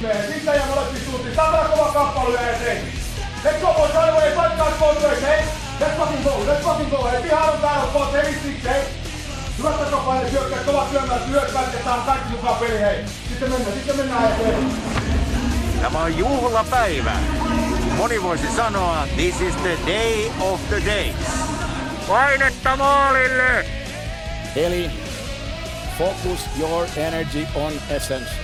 Sitten ja molempi suuntiin. Tämä kova kamppailu ja eteen. Let's go boys, right away, fight guys both ways, hey? Let's fucking go, let's fucking go, hey? Pihaan on täällä, boys, heavy six, hey? Hyvät takapäin, hyökkäät, kovat syömät, hyökkäät, ja saan kaikki mukaan peli, hei. Sitten mennään, sitten mennään eteen. Tämä on juhlapäivä. Moni voisi sanoa, this is the day of the days. Painetta maalille! Eli focus your energy on essence.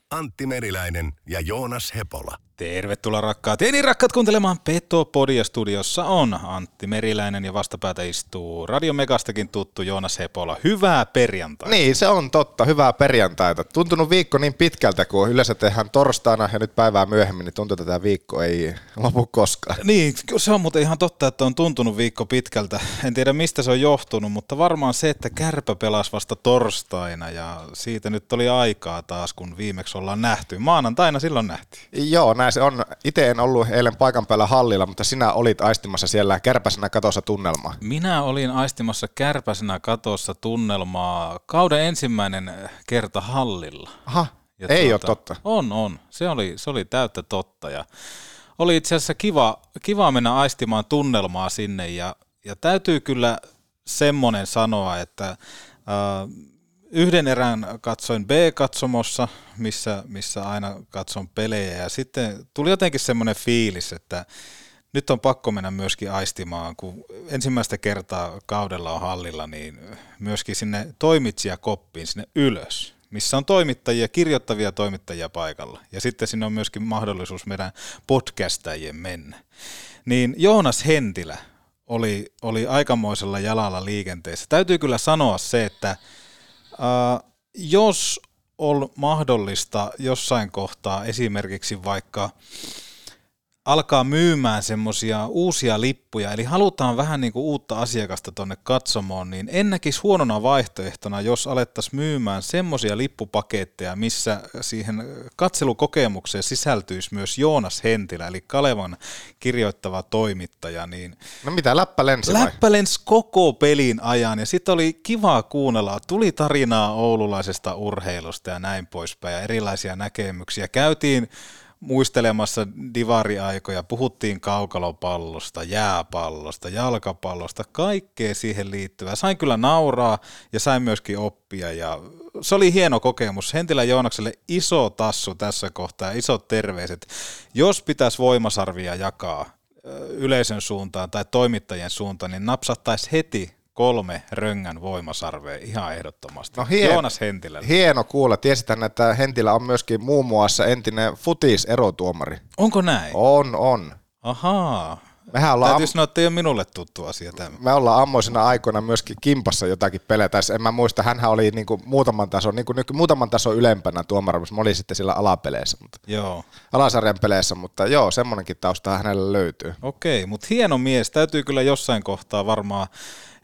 Antti Meriläinen ja Joonas Hepola. Tervetuloa rakkaat ja niin rakkaat kuuntelemaan Petopodia studiossa on Antti Meriläinen ja vastapäätä istuu Radio Megastakin tuttu Joonas Hepola. Hyvää perjantaita. Niin, se on totta. Hyvää perjantaita. Tuntunut viikko niin pitkältä, kun yleensä tehdään torstaina ja nyt päivää myöhemmin, niin tuntuu, että tämä viikko ei lopu koskaan. Niin, se on muuten ihan totta, että on tuntunut viikko pitkältä. En tiedä mistä se on johtunut, mutta varmaan se, että kärpä pelasi vasta torstaina ja siitä nyt oli aikaa taas, kun viimeksi ollaan nähty. Maanantaina silloin nähtiin. Joo, näin se on. Itse en ollut eilen paikan päällä hallilla, mutta sinä olit aistimassa siellä kärpäsenä katossa tunnelmaa. Minä olin aistimassa kärpäsenä katossa tunnelmaa kauden ensimmäinen kerta hallilla. Aha, ja ei tuota, ole totta. On, on. Se oli, se oli täyttä totta ja oli itse asiassa kiva, kiva mennä aistimaan tunnelmaa sinne ja, ja täytyy kyllä semmoinen sanoa, että äh, yhden erän katsoin B-katsomossa, missä, missä aina katson pelejä ja sitten tuli jotenkin semmoinen fiilis, että nyt on pakko mennä myöskin aistimaan, kun ensimmäistä kertaa kaudella on hallilla, niin myöskin sinne toimitsijakoppiin, sinne ylös, missä on toimittajia, kirjoittavia toimittajia paikalla. Ja sitten sinne on myöskin mahdollisuus meidän podcastajien mennä. Niin Joonas Hentilä oli, oli aikamoisella jalalla liikenteessä. Täytyy kyllä sanoa se, että Uh, jos on mahdollista jossain kohtaa esimerkiksi vaikka alkaa myymään semmoisia uusia lippuja, eli halutaan vähän niin kuin uutta asiakasta tonne katsomoon, niin en näkisi huonona vaihtoehtona, jos alettaisiin myymään semmoisia lippupaketteja, missä siihen katselukokemukseen sisältyisi myös Joonas Hentilä, eli Kalevan kirjoittava toimittaja. Niin no mitä, läppä lensi Läppä lensi koko pelin ajan, ja sitten oli kiva kuunnella, tuli tarinaa oululaisesta urheilusta ja näin poispäin, ja erilaisia näkemyksiä. Käytiin muistelemassa divariaikoja, puhuttiin kaukalopallosta, jääpallosta, jalkapallosta, kaikkea siihen liittyvää. Sain kyllä nauraa ja sain myöskin oppia ja se oli hieno kokemus. Hentilä Joonakselle iso tassu tässä kohtaa isot terveiset. Jos pitäisi voimasarvia jakaa yleisön suuntaan tai toimittajien suuntaan, niin napsattaisi heti kolme röngän voimasarvea ihan ehdottomasti. No hien, Joonas Hentilä. Hieno kuulla. Tiesitän, että Hentilä on myöskin muun muassa entinen futis-erotuomari. Onko näin? On, on. Ahaa. Mehän ollaan Täytyy am... sanoa, että ei ole minulle tuttu asia tämä. Me ollaan ammoisina aikoina myöskin kimpassa jotakin pelejä. En mä muista, hän oli niin kuin muutaman tason, niin kuin muutaman tason ylempänä tuomarissa. Mä olin sitten sillä alapeleissä, mutta joo. alasarjan peleissä, mutta joo, semmoinenkin tausta hänellä löytyy. Okei, mutta hieno mies. Täytyy kyllä jossain kohtaa varmaan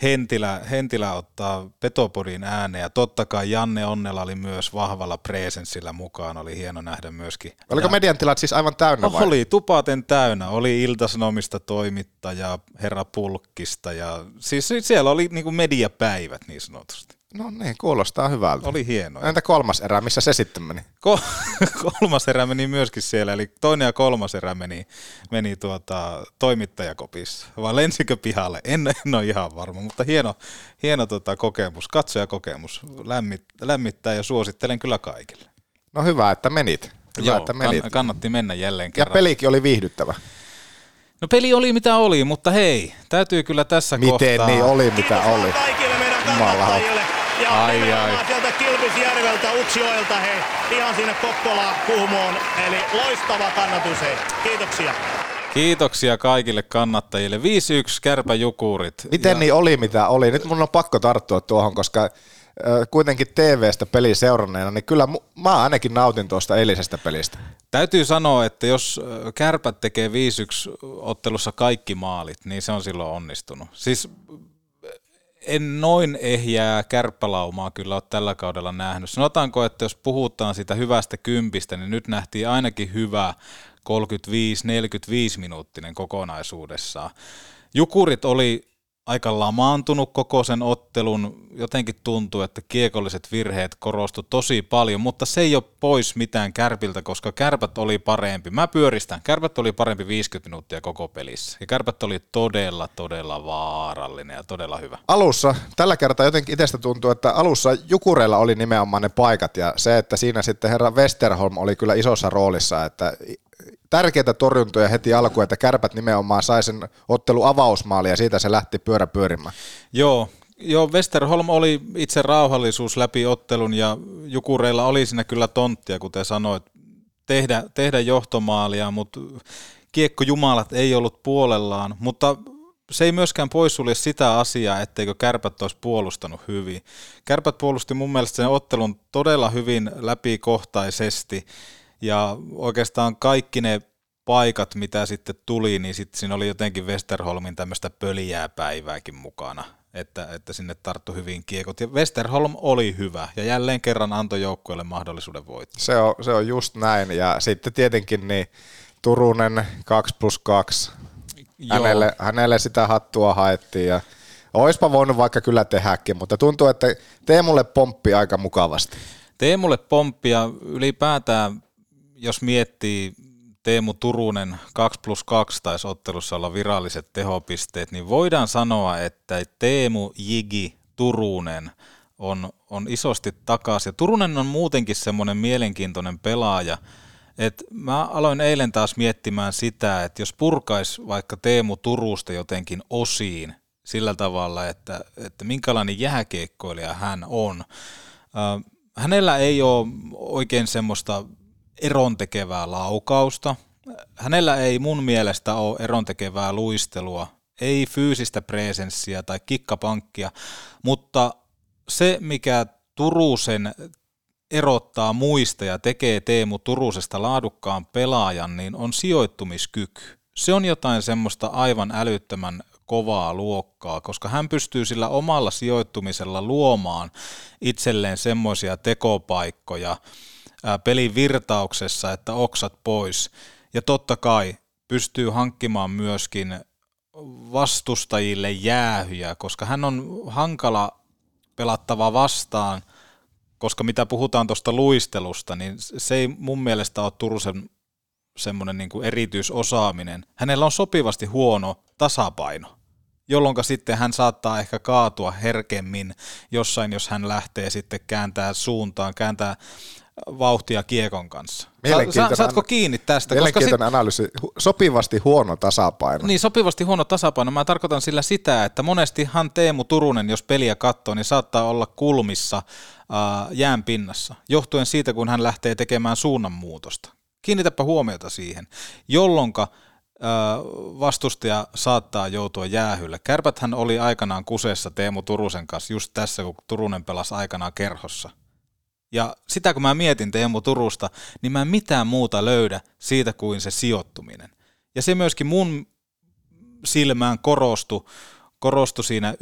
Hentilä, Hentilä ottaa Petopodin ääneen ja totta kai Janne Onnella oli myös vahvalla presenssillä mukaan, oli hieno nähdä myöskin. Oliko ja, median tilat siis aivan täynnä vai? Oli, tupaten täynnä, oli Iltasanomista toimittaja, herra Pulkkista ja siis siellä oli niin mediapäivät niin sanotusti. No niin, kuulostaa hyvältä. Oli hienoa. Entä kolmas erä, missä se sitten meni? Ko- kolmas erä meni myöskin siellä, eli toinen ja kolmas erä meni, meni tuota, toimittajakopissa. Vai lensikö pihalle? En, en ole ihan varma, mutta hieno, hieno tota, kokemus, katsojakokemus. Lämmit, lämmittää ja suosittelen kyllä kaikille. No hyvä, että menit. Hyvä, Joo, että menit. kann- kannatti mennä jälleen Ja kerran. pelikin oli viihdyttävä. No peli oli mitä oli, mutta hei, täytyy kyllä tässä Miten kohtaa... niin oli, mitä oli. kaikille meidän Jumalauta. kannattajille. Ja Ai, nimenomaan ai. sieltä Kilpisjärveltä, Utsjoelta, hei, ihan sinne Kokkolaan, Kuhmoon. Eli loistava kannatus, hei. Kiitoksia. Kiitoksia kaikille kannattajille. 5-1 kärpäjukurit. Miten Ja niin oli, mitä oli? Nyt mun on pakko tarttua tuohon, koska kuitenkin TV-stä peli seuranneena, niin kyllä mä ainakin nautin tuosta eilisestä pelistä. Täytyy sanoa, että jos kärpät tekee 5-1 ottelussa kaikki maalit, niin se on silloin onnistunut. Siis en noin ehjää kärppälaumaa kyllä ole tällä kaudella nähnyt. Sanotaanko, että jos puhutaan sitä hyvästä kympistä, niin nyt nähtiin ainakin hyvä 35-45 minuuttinen kokonaisuudessaan. Jukurit oli aika lamaantunut koko sen ottelun. Jotenkin tuntuu, että kiekolliset virheet korostu tosi paljon, mutta se ei ole pois mitään kärpiltä, koska kärpät oli parempi. Mä pyöristän. Kärpät oli parempi 50 minuuttia koko pelissä. Ja kärpät oli todella, todella vaarallinen ja todella hyvä. Alussa, tällä kertaa jotenkin itsestä tuntuu, että alussa Jukureilla oli nimenomaan ne paikat ja se, että siinä sitten herra Westerholm oli kyllä isossa roolissa, että tärkeitä torjuntoja heti alkuun, että kärpät nimenomaan sai sen ottelu avausmaali ja siitä se lähti pyörä pyörimään. Joo, joo, Westerholm oli itse rauhallisuus läpi ottelun ja Jukureilla oli siinä kyllä tonttia, kuten sanoit, tehdä, tehdä johtomaalia, mutta kiekkojumalat ei ollut puolellaan, mutta se ei myöskään poissulje sitä asiaa, etteikö kärpät olisi puolustanut hyvin. Kärpät puolusti mun mielestä sen ottelun todella hyvin läpikohtaisesti ja oikeastaan kaikki ne paikat, mitä sitten tuli, niin sitten siinä oli jotenkin Westerholmin tämmöistä pöliää päivääkin mukana, että, että sinne tarttu hyvin kiekot. Ja Westerholm oli hyvä ja jälleen kerran antoi joukkueelle mahdollisuuden voittaa. Se on, se on just näin ja sitten tietenkin niin Turunen 2 plus 2, Joo. hänelle, hänelle sitä hattua haettiin ja oispa voinut vaikka kyllä tehdäkin, mutta tuntuu, että Teemulle pomppi aika mukavasti. Teemulle pomppia ylipäätään, jos miettii Teemu Turunen 2 plus 2 taisi ottelussa olla viralliset tehopisteet, niin voidaan sanoa, että Teemu Jigi Turunen on, on isosti takaisin. Ja Turunen on muutenkin semmoinen mielenkiintoinen pelaaja, että mä aloin eilen taas miettimään sitä, että jos purkais vaikka Teemu Turusta jotenkin osiin sillä tavalla, että, että minkälainen jääkiekkoilija hän on. Hänellä ei ole oikein semmoista erontekevää laukausta. Hänellä ei mun mielestä ole erontekevää luistelua, ei fyysistä presenssiä tai kikkapankkia, mutta se, mikä Turusen erottaa muista ja tekee Teemu Turusesta laadukkaan pelaajan, niin on sijoittumiskyky. Se on jotain semmoista aivan älyttömän kovaa luokkaa, koska hän pystyy sillä omalla sijoittumisella luomaan itselleen semmoisia tekopaikkoja pelin virtauksessa, että oksat pois. Ja totta kai pystyy hankkimaan myöskin vastustajille jäähyjä, koska hän on hankala pelattava vastaan, koska mitä puhutaan tuosta luistelusta, niin se ei mun mielestä ole Turusen semmoinen niin erityisosaaminen. Hänellä on sopivasti huono tasapaino, jolloin sitten hän saattaa ehkä kaatua herkemmin jossain, jos hän lähtee sitten kääntää suuntaan, kääntää vauhtia kiekon kanssa. Sa, Mielenkiintoinen saatko kiinni tästä? Koska sit, Mielenkiintoinen analyysi. Sopivasti huono tasapaino. niin, sopivasti huono tasapaino. Mä tarkoitan sillä sitä, että monestihan Teemu Turunen, jos peliä katsoo, niin saattaa olla kulmissa ää, jään pinnassa, johtuen siitä, kun hän lähtee tekemään suunnanmuutosta. Kiinnitäpä huomiota siihen, jolloinka ää, vastustaja saattaa joutua jäähylle. Kärpäthän oli aikanaan kuseessa Teemu Turusen kanssa just tässä, kun Turunen pelasi aikanaan kerhossa. Ja sitä kun mä mietin Teemu Turusta, niin mä en mitään muuta löydä siitä kuin se sijoittuminen. Ja se myöskin mun silmään korostui, korostui siinä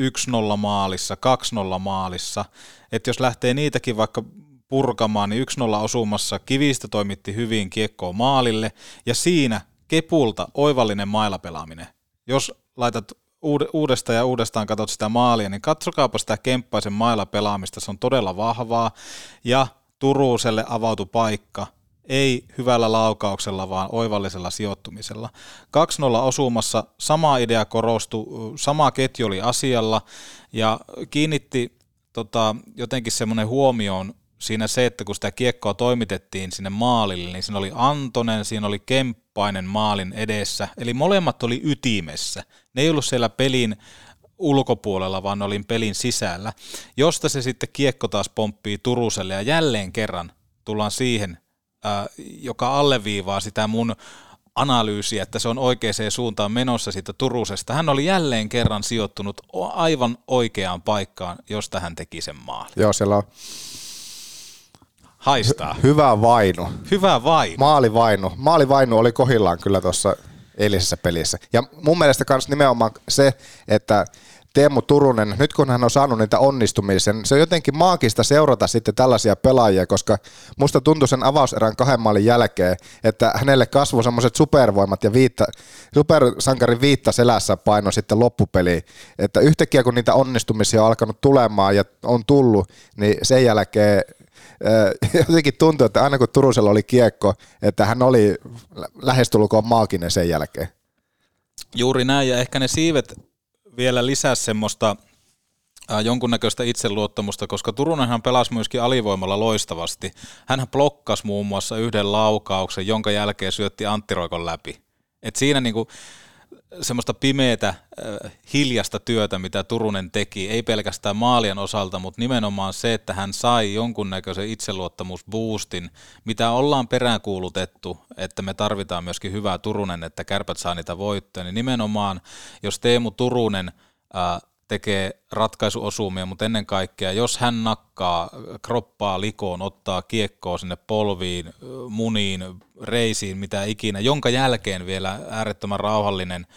1-0 maalissa, 2-0 maalissa, että jos lähtee niitäkin vaikka purkamaan, niin 1-0 osumassa Kivistä toimitti hyvin kiekkoa maalille, ja siinä Kepulta oivallinen mailapelaaminen. Jos laitat uudestaan ja uudestaan katsot sitä maalia, niin katsokaapa sitä Kemppaisen mailapelaamista, se on todella vahvaa, ja Turuselle avautui paikka, ei hyvällä laukauksella, vaan oivallisella sijoittumisella. 2-0 osumassa sama idea korostui, sama ketju oli asialla. Ja kiinnitti tota, jotenkin semmoinen huomioon siinä se, että kun sitä kiekkoa toimitettiin sinne maalille, niin siinä oli Antonen, siinä oli Kemppainen maalin edessä, eli molemmat oli ytimessä. Ne ei ollut siellä pelin ulkopuolella, vaan ne oli pelin sisällä, josta se sitten kiekko taas pomppii Turuselle ja jälleen kerran tullaan siihen, ää, joka alleviivaa sitä mun analyysiä, että se on oikeaan suuntaan menossa siitä Turusesta. Hän oli jälleen kerran sijoittunut aivan oikeaan paikkaan, josta hän teki sen maalin. Joo, siellä on Haistaa. hy- hyvä vainu. Hyvä vainu. Maalivainu. Maalivainu oli kohillaan kyllä tuossa eilisessä pelissä. Ja mun mielestä myös nimenomaan se, että Teemu Turunen, nyt kun hän on saanut niitä onnistumisia, niin se on jotenkin maagista seurata sitten tällaisia pelaajia, koska musta tuntui sen avauserän kahden maalin jälkeen, että hänelle kasvoi semmoiset supervoimat ja viitta, supersankarin viitta selässä paino sitten loppupeliin. Että yhtäkkiä kun niitä onnistumisia on alkanut tulemaan ja on tullut, niin sen jälkeen jotenkin tuntui, että aina kun Turusella oli kiekko, että hän oli lähestulkoon maaginen sen jälkeen. Juuri näin, ja ehkä ne siivet vielä lisää semmoista äh, jonkunnäköistä itseluottamusta, koska Turunenhan pelasi myöskin alivoimalla loistavasti. Hän blokkasi muun muassa yhden laukauksen, jonka jälkeen syötti Antti Roikon läpi. Et siinä niinku semmoista pimeätä, hiljasta työtä, mitä Turunen teki, ei pelkästään maalien osalta, mutta nimenomaan se, että hän sai jonkunnäköisen itseluottamusboostin, mitä ollaan peräänkuulutettu, että me tarvitaan myöskin hyvää Turunen, että kärpät saa niitä voittoja, niin nimenomaan jos Teemu Turunen äh, tekee ratkaisuosumia, mutta ennen kaikkea, jos hän nakkaa kroppaa likoon, ottaa kiekkoa sinne polviin, muniin, reisiin, mitä ikinä, jonka jälkeen vielä äärettömän rauhallinen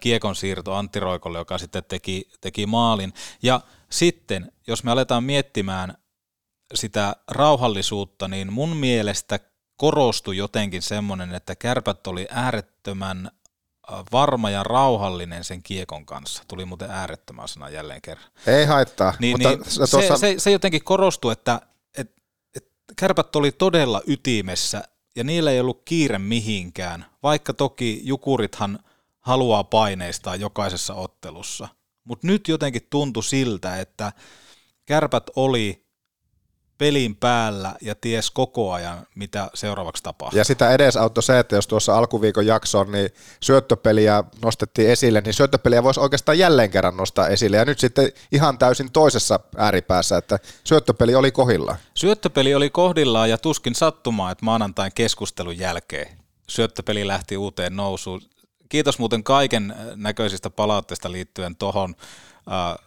kiekon siirto Antti Roikolle, joka sitten teki, teki maalin. Ja sitten, jos me aletaan miettimään sitä rauhallisuutta, niin mun mielestä korostui jotenkin semmoinen, että kärpät oli äärettömän varma ja rauhallinen sen kiekon kanssa. Tuli muuten äärettömän sana jälleen kerran. Ei haittaa. Niin, mutta niin, tuossa... se, se, se jotenkin korostui, että et, et kärpät oli todella ytimessä ja niillä ei ollut kiire mihinkään, vaikka toki jukurithan haluaa paineistaa jokaisessa ottelussa. Mutta nyt jotenkin tuntui siltä, että kärpät oli pelin päällä ja ties koko ajan, mitä seuraavaksi tapahtuu. Ja sitä edesauttoi se, että jos tuossa alkuviikon jaksoon niin syöttöpeliä nostettiin esille, niin syöttöpeliä voisi oikeastaan jälleen kerran nostaa esille. Ja nyt sitten ihan täysin toisessa ääripäässä, että syöttöpeli oli kohillaan. Syöttöpeli oli kohdillaan ja tuskin sattumaa, että maanantain keskustelun jälkeen syöttöpeli lähti uuteen nousuun. Kiitos muuten kaiken näköisistä palautteista liittyen tuohon äh,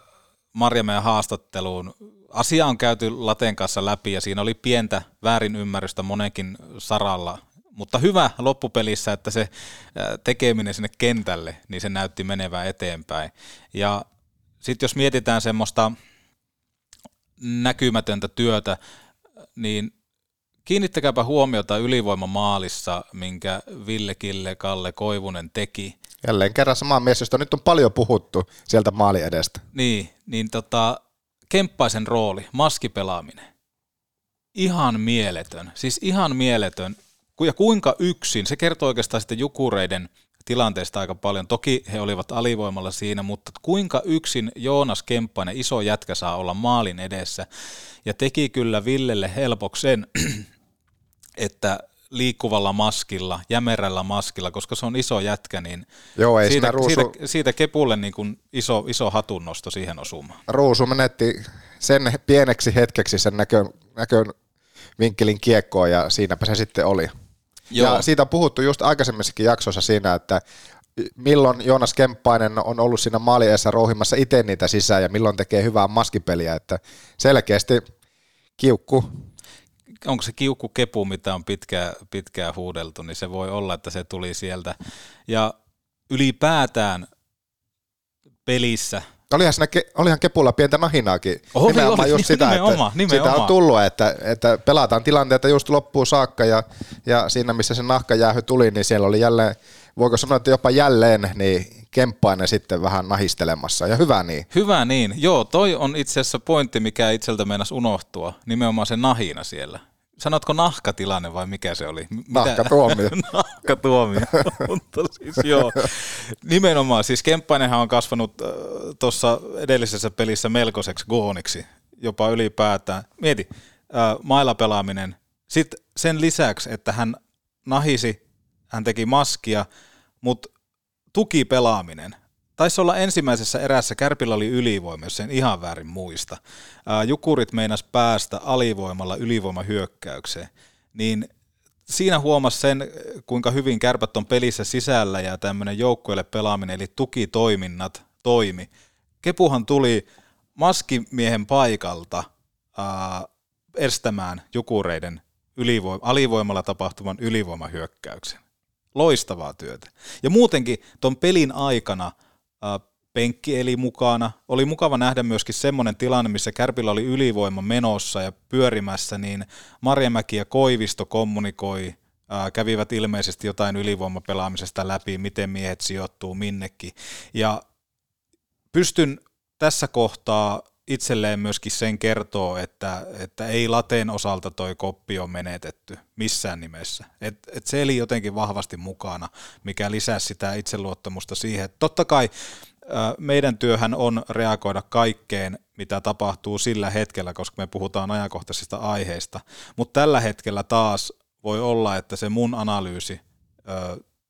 Marjamäen haastatteluun asia on käyty Laten kanssa läpi ja siinä oli pientä väärinymmärrystä monenkin saralla, mutta hyvä loppupelissä, että se tekeminen sinne kentälle, niin se näytti menevää eteenpäin. Ja sitten jos mietitään semmoista näkymätöntä työtä, niin kiinnittäkääpä huomiota ylivoimamaalissa, minkä Ville Kille Kalle Koivunen teki. Jälleen kerran sama mies, josta nyt on paljon puhuttu sieltä maali edestä. Niin, niin tota, Kemppaisen rooli, maskipelaaminen. Ihan mieletön, siis ihan mieletön. Ja kuinka yksin, se kertoo oikeastaan sitten Jukureiden tilanteesta aika paljon. Toki he olivat alivoimalla siinä, mutta kuinka yksin Joonas Kemppainen, iso jätkä, saa olla maalin edessä. Ja teki kyllä Villelle helpoksen, että liikkuvalla maskilla, jämerällä maskilla, koska se on iso jätkä, niin Joo, ei siitä, ruusu... siitä, siitä Kepulle niin kuin iso, iso hatunnosto siihen osumaan. Ruusu menetti sen pieneksi hetkeksi sen näkö, näkövinkkelin kiekkoon ja siinäpä se sitten oli. Joo. Ja siitä on puhuttu just aikaisemmissakin jaksoissa siinä, että milloin Joonas Kemppainen on ollut siinä maalieessa rouhimassa itse niitä sisään ja milloin tekee hyvää maskipeliä, että selkeästi kiukku onko se kiukku kepu, mitä on pitkään, pitkään huudeltu, niin se voi olla, että se tuli sieltä. Ja ylipäätään pelissä Olihan, siinä, olihan Kepulla pientä nahinaakin. Oli, nimenomaan oli, just sitä, nimenomaan, että nimenomaan. sitä on tullut, että, että pelataan tilanteita just loppuun saakka ja, ja siinä missä se nahkajäähy tuli, niin siellä oli jälleen, voiko sanoa, että jopa jälleen, niin Kemppainen sitten vähän nahistelemassa ja hyvä niin. Hyvä niin, joo, toi on itse asiassa pointti, mikä itseltä meinasi unohtua, nimenomaan se nahina siellä. Sanotko nahkatilanne vai mikä se oli? Nahkatuomio. Nahkatuomio, mutta siis joo. Nimenomaan, siis Kemppainenhan on kasvanut äh, tuossa edellisessä pelissä melkoiseksi gooniksi, jopa ylipäätään. Mieti, mailla pelaaminen. Sitten sen lisäksi, että hän nahisi, hän teki maskia, mutta tuki pelaaminen. Taisi olla ensimmäisessä erässä, Kärpillä oli ylivoima, jos en ihan väärin muista. Jukurit meinas päästä alivoimalla ylivoimahyökkäykseen. Niin siinä huomasi sen, kuinka hyvin kärpät on pelissä sisällä ja tämmöinen joukkueelle pelaaminen, eli tukitoiminnat toimi. Kepuhan tuli maskimiehen paikalta ää, estämään jukureiden ylivoima, alivoimalla tapahtuvan ylivoimahyökkäyksen. Loistavaa työtä. Ja muutenkin tuon pelin aikana ää, penkki eli mukana. Oli mukava nähdä myöskin semmoinen tilanne, missä Kärpillä oli ylivoima menossa ja pyörimässä, niin Marjamäki ja Koivisto kommunikoi, ää, kävivät ilmeisesti jotain ylivoimapelaamisesta läpi, miten miehet sijoittuu minnekin. Ja pystyn tässä kohtaa itselleen myöskin sen kertoo, että, että ei lateen osalta toi koppi on menetetty missään nimessä. Et, et se eli jotenkin vahvasti mukana, mikä lisää sitä itseluottamusta siihen. Et totta kai meidän työhän on reagoida kaikkeen, mitä tapahtuu sillä hetkellä, koska me puhutaan ajankohtaisista aiheista. Mutta tällä hetkellä taas voi olla, että se mun analyysi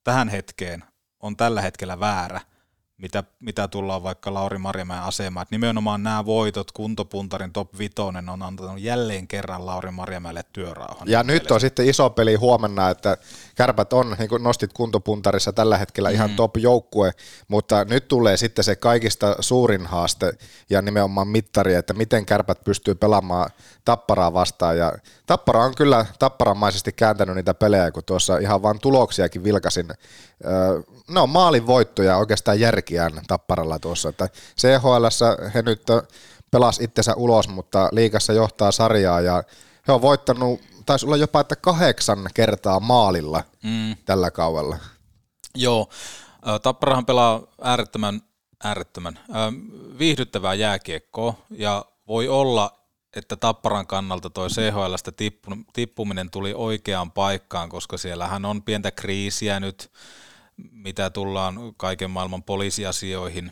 tähän hetkeen on tällä hetkellä väärä – mitä, mitä tullaan vaikka Lauri Marjamäen asemaan. Et nimenomaan nämä voitot, kuntopuntarin top vitonen on antanut jälleen kerran Lauri Marjamäelle työrauhan. Ja nyt on sitten iso peli huomenna, että kärpät on, niin kuin nostit kuntopuntarissa tällä hetkellä ihan mm. top joukkue, mutta nyt tulee sitten se kaikista suurin haaste ja nimenomaan mittari, että miten kärpät pystyy pelaamaan tapparaa vastaan. Ja tappara on kyllä tapparamaisesti kääntänyt niitä pelejä, kun tuossa ihan vain tuloksiakin vilkasin. No maalin voittoja oikeastaan järkiään tapparalla tuossa. Että CHL he nyt pelas itsensä ulos, mutta liikassa johtaa sarjaa ja he on voittanut, taisi olla jopa että kahdeksan kertaa maalilla mm. tällä kaudella. Joo, Tapparahan pelaa äärettömän, äärettömän viihdyttävää jääkiekkoa ja voi olla, että Tapparan kannalta toi CHLstä tippuminen tuli oikeaan paikkaan, koska siellähän on pientä kriisiä nyt, mitä tullaan kaiken maailman poliisiasioihin.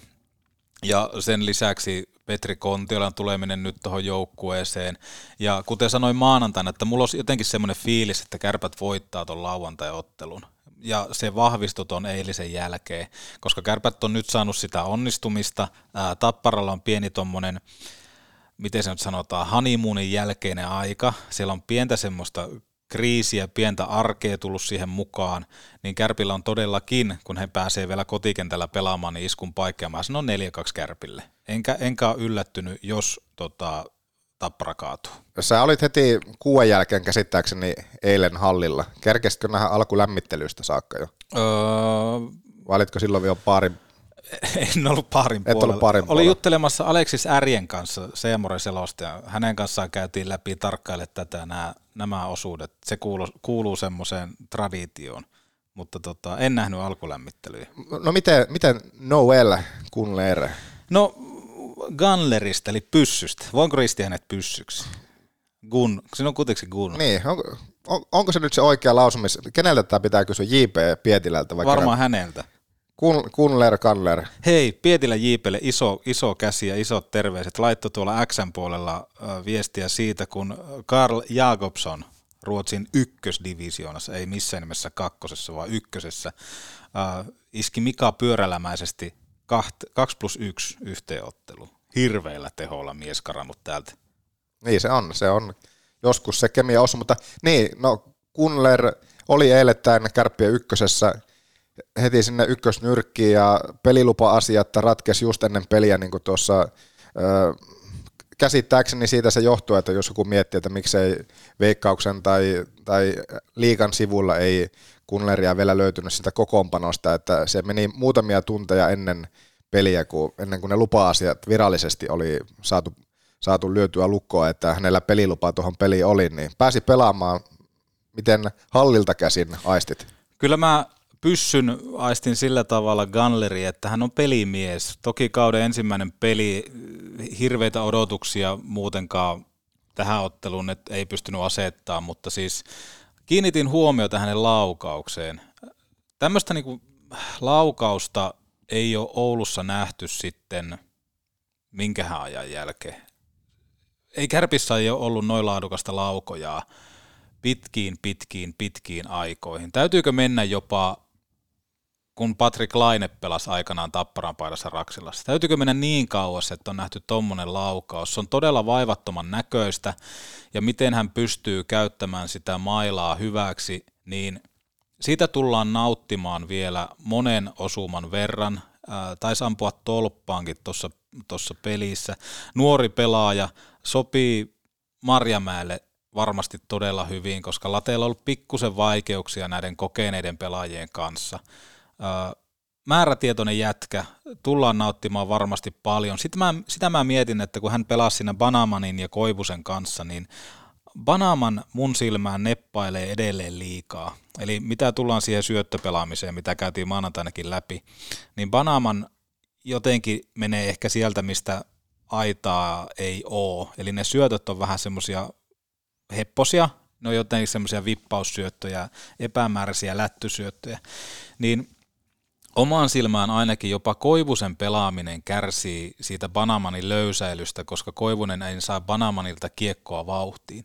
Ja sen lisäksi Petri Kontiolan tuleminen nyt tuohon joukkueeseen. Ja kuten sanoin maanantaina, että mulla on jotenkin semmoinen fiilis, että kärpät voittaa tuon lauantai-ottelun. Ja se vahvistui tuon eilisen jälkeen, koska kärpät on nyt saanut sitä onnistumista. Tapparalla on pieni tuommoinen miten se nyt sanotaan, honeymoonin jälkeinen aika. Siellä on pientä semmoista kriisiä, pientä arkea tullut siihen mukaan, niin Kärpillä on todellakin, kun he pääsee vielä kotikentällä pelaamaan, niin iskun paikka, mä sanon 4-2 Kärpille. Enkä, enkä ole yllättynyt, jos tota, tappara kaatuu. Sä olit heti kuuden jälkeen käsittääkseni eilen hallilla. Kerkesitkö nähdä alkulämmittelystä saakka jo? Öö... Valitko silloin vielä paarin En ollut parin puolella. ollut parin puolella. Olin juttelemassa Aleksis Ärjen kanssa, Seemoren selostaja. Hänen kanssaan käytiin läpi tarkkaille tätä nämä, nämä osuudet. Se kuuluu, kuuluu semmoiseen traditioon, mutta tota, en nähnyt alkulämmittelyä. No miten, miten Noel Kunler? No Gunlerista, eli pyssystä. Voinko ristiä hänet pyssyksi? Gun, siinä on kuitenkin Gun. Niin, onko, on, onko se nyt se oikea lausumis? Keneltä tämä pitää kysyä? J.P. Pietilältä? Vai Varmaan häneltä. Kun, kunler Kanler. Hei, Pietilä Jiipelle iso, iso käsi ja isot terveiset. Laitto tuolla Xn puolella viestiä siitä, kun Karl Jakobson Ruotsin ykkösdivisioonassa, ei missään nimessä kakkosessa, vaan ykkösessä, äh, iski Mika pyörälämäisesti 2 plus 1 yhteenottelu. Hirveillä teholla mies karannut täältä. Niin se on, se on joskus se kemia osu, mutta niin, no Kunler oli eilettäin kärppien ykkösessä – heti sinne ykkösnyrkkiin ja pelilupa-asiat ratkesi just ennen peliä, niin kuin tuossa käsittääkseni siitä se johtuu, että jos joku miettii, että miksei Veikkauksen tai, tai liikan sivulla ei Kunleria vielä löytynyt sitä kokoonpanosta, että se meni muutamia tunteja ennen peliä, kun, ennen kuin ne lupa-asiat virallisesti oli saatu, saatu lyötyä lukkoa, että hänellä pelilupa tuohon peliin oli, niin pääsi pelaamaan. Miten hallilta käsin aistit? Kyllä mä pyssyn aistin sillä tavalla Gunleri, että hän on pelimies. Toki kauden ensimmäinen peli, hirveitä odotuksia muutenkaan tähän otteluun että ei pystynyt asettaa, mutta siis kiinnitin huomiota hänen laukaukseen. Tämmöistä niinku laukausta ei ole Oulussa nähty sitten minkähän ajan jälkeen. ei Kärpissä ei ole ollut noin laadukasta laukojaa pitkiin, pitkiin, pitkiin aikoihin. Täytyykö mennä jopa, kun Patrick Laine pelasi aikanaan Tapparan paidassa Raksilassa, täytyykö mennä niin kauas, että on nähty tommonen laukaus? Se on todella vaivattoman näköistä, ja miten hän pystyy käyttämään sitä mailaa hyväksi, niin siitä tullaan nauttimaan vielä monen osuman verran. Taisi ampua tolppaankin tuossa pelissä. Nuori pelaaja sopii Marjamäelle varmasti todella hyvin, koska Lateella on ollut pikkusen vaikeuksia näiden kokeneiden pelaajien kanssa. Määrätietoinen jätkä, tullaan nauttimaan varmasti paljon. Sitten mä, sitä mä mietin, että kun hän pelasi siinä Banamanin ja Koivusen kanssa, niin Banaman mun silmään neppailee edelleen liikaa. Eli mitä tullaan siihen syöttöpelaamiseen, mitä käytiin maanantainakin läpi, niin Banaman jotenkin menee ehkä sieltä, mistä aitaa ei oo. Eli ne syötöt on vähän semmoisia hepposia, ne on jotenkin semmoisia vippaussyöttöjä, epämääräisiä lättysyöttöjä, niin omaan silmään ainakin jopa Koivusen pelaaminen kärsii siitä Banamanin löysäilystä, koska Koivunen ei saa Banamanilta kiekkoa vauhtiin.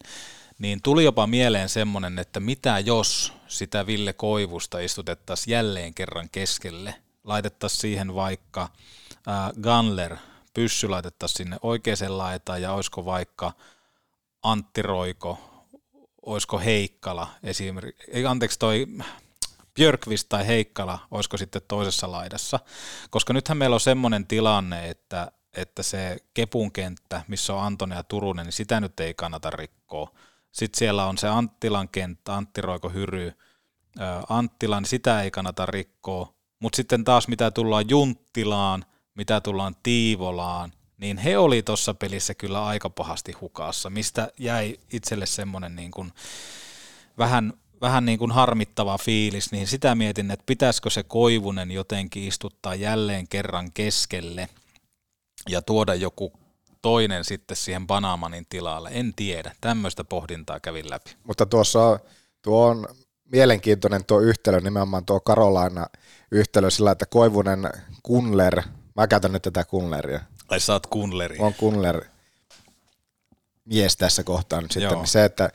Niin tuli jopa mieleen semmoinen, että mitä jos sitä Ville Koivusta istutettaisiin jälleen kerran keskelle, laitettaisiin siihen vaikka äh, Gunler, pyssy laitettaisiin sinne oikeaan laitaan ja olisiko vaikka Antti Roiko, olisiko Heikkala esimerkiksi, ei anteeksi toi Björkvist tai Heikkala, olisiko sitten toisessa laidassa, koska nythän meillä on semmoinen tilanne, että, että se Kepun kenttä, missä on Antonen ja Turunen, niin sitä nyt ei kannata rikkoa. Sitten siellä on se Anttilan kenttä, Antti Roiko Hyry, Anttila, niin sitä ei kannata rikkoa. Mutta sitten taas mitä tullaan Junttilaan, mitä tullaan Tiivolaan, niin he oli tuossa pelissä kyllä aika pahasti hukassa, mistä jäi itselle semmoinen niin kuin vähän, vähän niin kuin harmittava fiilis, niin sitä mietin, että pitäisikö se Koivunen jotenkin istuttaa jälleen kerran keskelle ja tuoda joku toinen sitten siihen Banamanin tilalle. En tiedä, tämmöistä pohdintaa kävin läpi. Mutta tuossa tuo on mielenkiintoinen tuo yhtälö, nimenomaan tuo Karolaina yhtälö sillä, että Koivunen, Kunler, mä käytän nyt tätä Kunleria, Ai sä oot Kunleri. On Kunler mies tässä kohtaa nyt sitten. Niin se, että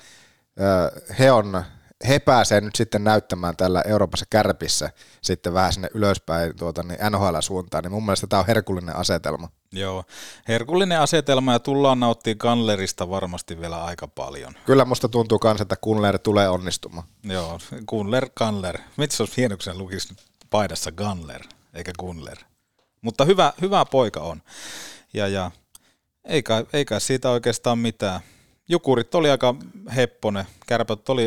he on he pääsee nyt sitten näyttämään tällä Euroopassa kärpissä sitten vähän sinne ylöspäin tuota, niin NHL-suuntaan, niin mun mielestä tämä on herkullinen asetelma. Joo, herkullinen asetelma ja tullaan nauttia Gunlerista varmasti vielä aika paljon. Kyllä musta tuntuu myös, että Gunler tulee onnistumaan. Joo, Gunler, Gunler. Mitä jos hienoksen lukisi paidassa Gunler, eikä Gunler? Mutta hyvä, hyvä poika on. Ja, ja ei, kai, ei kai siitä oikeastaan mitään. Jukurit oli aika heppone, kärpät oli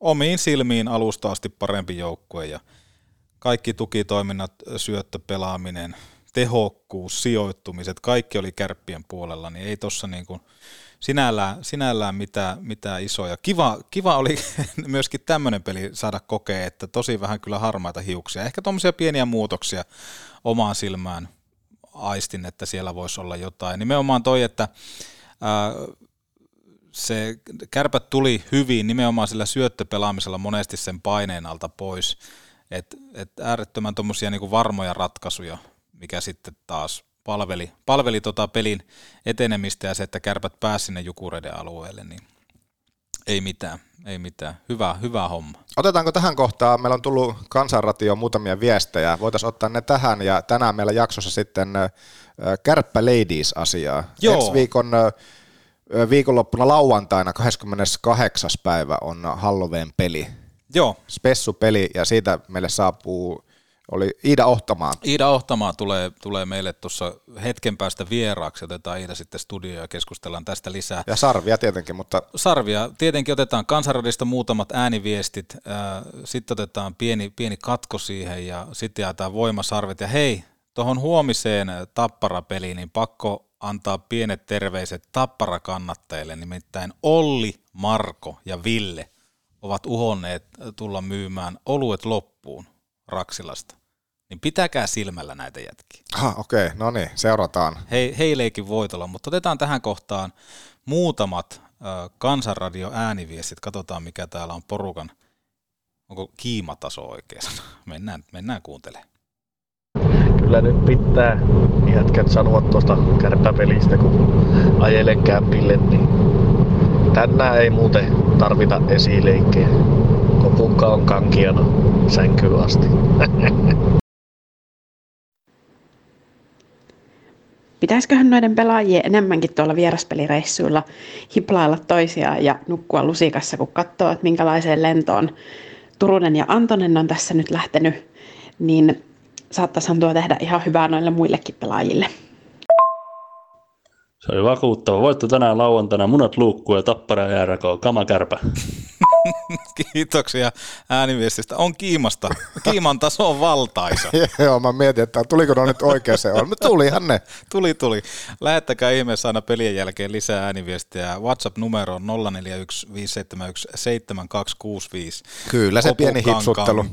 omiin silmiin alusta asti parempi joukkue ja kaikki tukitoiminnat, syöttöpelaaminen, tehokkuus, sijoittumiset, kaikki oli kärppien puolella, niin ei tuossa niin kuin sinällään, sinällään mitään, mitään isoja. Kiva, kiva oli myöskin tämmöinen peli saada kokea, että tosi vähän kyllä harmaita hiuksia. Ehkä tuommoisia pieniä muutoksia omaan silmään aistin, että siellä voisi olla jotain. Nimenomaan toi, että ää, se kärpät tuli hyvin nimenomaan sillä syöttöpelaamisella monesti sen paineen alta pois. että et äärettömän tuommoisia niinku varmoja ratkaisuja, mikä sitten taas palveli, palveli tota pelin etenemistä ja se, että kärpät pääsi sinne Jukureiden alueelle, niin ei mitään, ei mitään. Hyvä, hyvä homma. Otetaanko tähän kohtaan? Meillä on tullut kansanratioon muutamia viestejä. Voitaisiin ottaa ne tähän ja tänään meillä jaksossa sitten Kärppä Ladies-asiaa. Joo. Ensi viikon viikonloppuna lauantaina 28. päivä on Halloween peli. Joo. Spessu-peli ja siitä meille saapuu oli Iida Ohtamaa. Iida Ohtamaa tulee, tulee meille tuossa hetken päästä vieraaksi. Otetaan Iida sitten studioon ja keskustellaan tästä lisää. Ja Sarvia tietenkin, mutta... Sarvia. Tietenkin otetaan kansanradista muutamat ääniviestit. Sitten otetaan pieni, pieni katko siihen ja sitten jaetaan voimasarvet. Ja hei, tuohon huomiseen tapparapeliin, niin pakko antaa pienet terveiset tapparakannattajille, nimittäin Olli, Marko ja Ville ovat uhonneet tulla myymään oluet loppuun Raksilasta niin pitäkää silmällä näitä jätkiä. Ah, okei, okay. no niin, seurataan. He, heileikin voitolla, mutta otetaan tähän kohtaan muutamat kansanradio ääniviestit, katsotaan mikä täällä on porukan, onko kiimataso oikein Mennään, mennään kuuntelemaan. Kyllä nyt pitää jätkät sanoa tuosta kärpäpelistä, kun ajelen kämpille, niin tänään ei muuten tarvita esileikkejä. Kopukka on kankiana sänkyyn asti. Pitäisiköhän noiden pelaajien enemmänkin tuolla vieraspelireissuilla hiplailla toisiaan ja nukkua lusikassa, kun katsoo, että minkälaiseen lentoon Turunen ja Antonen on tässä nyt lähtenyt, niin saattaisihan tuo tehdä ihan hyvää noille muillekin pelaajille. Se oli vakuuttava. Voitto tänään lauantaina, munat luukkuu ja tappara ja RK, kama kärpä. Kiitoksia ääniviestistä. On kiimasta. Kiiman taso on valtaisa. Joo, mä mietin, että tuliko ne nyt oikeaan on. Mutta tulihan ne. Tuli, tuli. Lähettäkää ihmeessä aina pelien jälkeen lisää ääniviestiä. WhatsApp-numero on 0415737265. Kyllä se pieni hipsuttelu.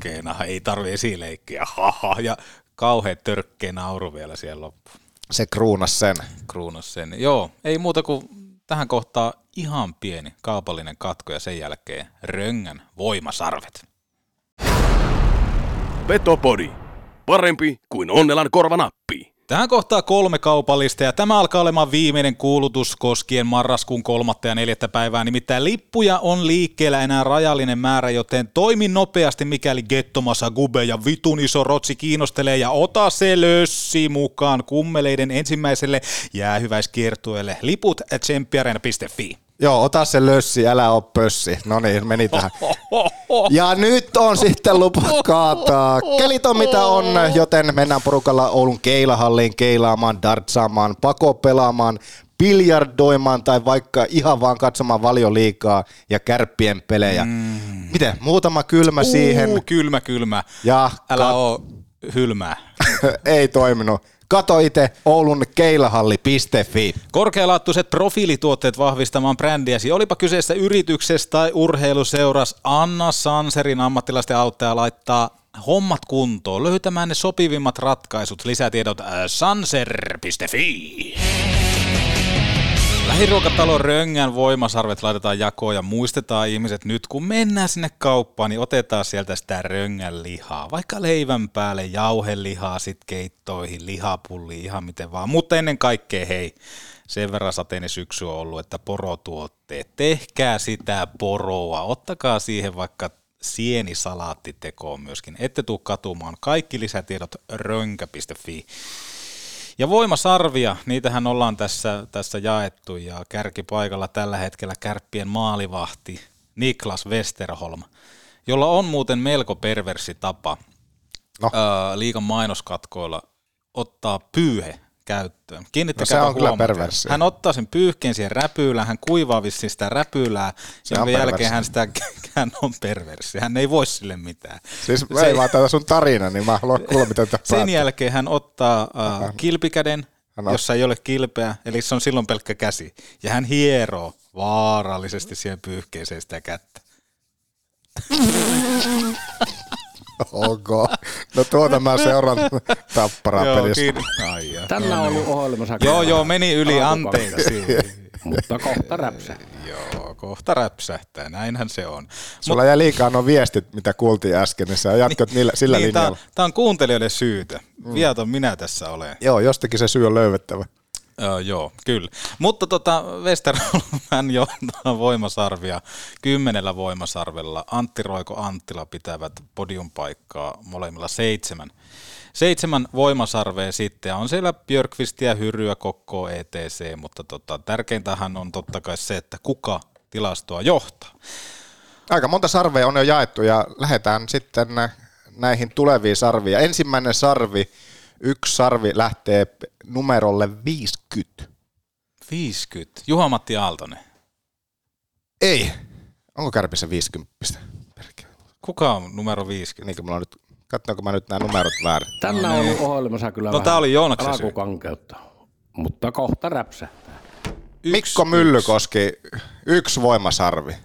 Ei tarvi esileikkiä. Haha. Ja kauhean törkkeä nauru vielä siellä loppuun. Se kruunas sen. Kruunas sen. Joo, ei muuta kuin tähän kohtaan ihan pieni kaupallinen katko ja sen jälkeen röngän voimasarvet. Petopodi. Parempi kuin Onnelan korvanappi. Tähän kohtaa kolme kaupallista ja tämä alkaa olemaan viimeinen kuulutus koskien marraskuun kolmatta ja neljättä päivää. Nimittäin lippuja on liikkeellä enää rajallinen määrä, joten toimi nopeasti mikäli Gettomasa Gube ja vitun iso rotsi kiinnostelee ja ota se lössi mukaan kummeleiden ensimmäiselle jäähyväiskiertueelle. Liput tsemppiarena.fi. Joo, ota se lössi, älä oo pössi. No niin, meni tähän. Ja nyt on sitten lupa kaataa. Kelit on mitä on, joten mennään porukalla Oulun keilahalliin keilaamaan, dartsaamaan, pakopelaamaan, biljardoimaan tai vaikka ihan vaan katsomaan valioliikaa ja kärppien pelejä. Mm. Miten? Muutama kylmä uh, siihen. Kylmä, kylmä. Ja Älä ka- oo hylmää. Ei toiminut. Kato itse Oulun keilahalli.fi. Korkealaattuiset profiilituotteet vahvistamaan brändiäsi. Olipa kyseessä yrityksestä tai urheiluseuras, Anna Sanserin ammattilaisten auttaja laittaa hommat kuntoon, löytämään ne sopivimmat ratkaisut. Lisätiedot äh, sanser.fi. Lähiruokatalon Röngän voimasarvet laitetaan jakoon ja muistetaan ihmiset nyt, kun mennään sinne kauppaan, niin otetaan sieltä sitä Röngän lihaa. Vaikka leivän päälle jauhelihaa sit keittoihin, lihapulli, ihan miten vaan. Mutta ennen kaikkea hei, sen verran sateinen syksy on ollut, että porotuotteet, tehkää sitä poroa, ottakaa siihen vaikka sienisalaatti myöskin. Ette tuu katumaan. Kaikki lisätiedot rönkä.fi. Ja voimasarvia, niitähän ollaan tässä, tässä jaettu ja kärkipaikalla tällä hetkellä kärppien maalivahti Niklas Westerholm, jolla on muuten melko perversi tapa no. ää, liikan mainoskatkoilla ottaa pyyhe käyttöön. Kiinnittäkää no se on kyllä perversi. Hän ottaa sen pyyhkeen siihen räpyylään, hän kuivaa vissiin sitä räpylää, jonka jälkeen hän sitä hän on perversi. Hän ei voi sille mitään. Siis se, ei vaan tätä sun tarina, niin mä haluan kuulla, mitä Sen päätä. jälkeen hän ottaa uh, kilpikäden, hän jossa ei ole kilpeä, eli se on silloin pelkkä käsi. Ja hän hieroo vaarallisesti siihen pyyhkeeseen sitä kättä. Ok. No tuota mä seuraan tapparaa pelissä. Tänään on ollut ohjelmassa. Joo, joo, meni yli, anteeksi. Mutta kohta räpsähtää. Joo, kohta räpsähtää, näinhän se on. Sulla Mut... jäi liikaa nuo viestit, mitä kuultiin äsken, niin sä jatkot niillä, sillä niin, linjalla. Tämä on kuuntelijoiden syytä. Mm. Viaton minä tässä olen. Joo, jostakin se syy on löydettävä. Öö, joo, kyllä. Mutta tota, Westerholm johtaa voimasarvia kymmenellä voimasarvella. Antti Roiko Anttila pitävät podium paikkaa molemmilla seitsemän. Seitsemän voimasarvea sitten, on siellä Björkvistiä, Hyryä, Kokkoa, ETC, mutta tota, tärkeintähän on totta kai se, että kuka tilastoa johtaa. Aika monta sarvea on jo jaettu ja lähdetään sitten näihin tuleviin sarviin. Ensimmäinen sarvi, yksi sarvi lähtee numerolle 50. 50. Juha-Matti Aaltonen. Ei. Onko Kärpissä 50? Kuka on numero 50? Niin, mulla on nyt, katsoinko mä nyt nämä numerot väärin. Tänään on ollut ohjelmassa kyllä no, vähän oli Joonaksen alkukankeutta, mutta kohta räpsähtää. Yksi, Mikko Myllykoski, yksi, yksi voimasarvi.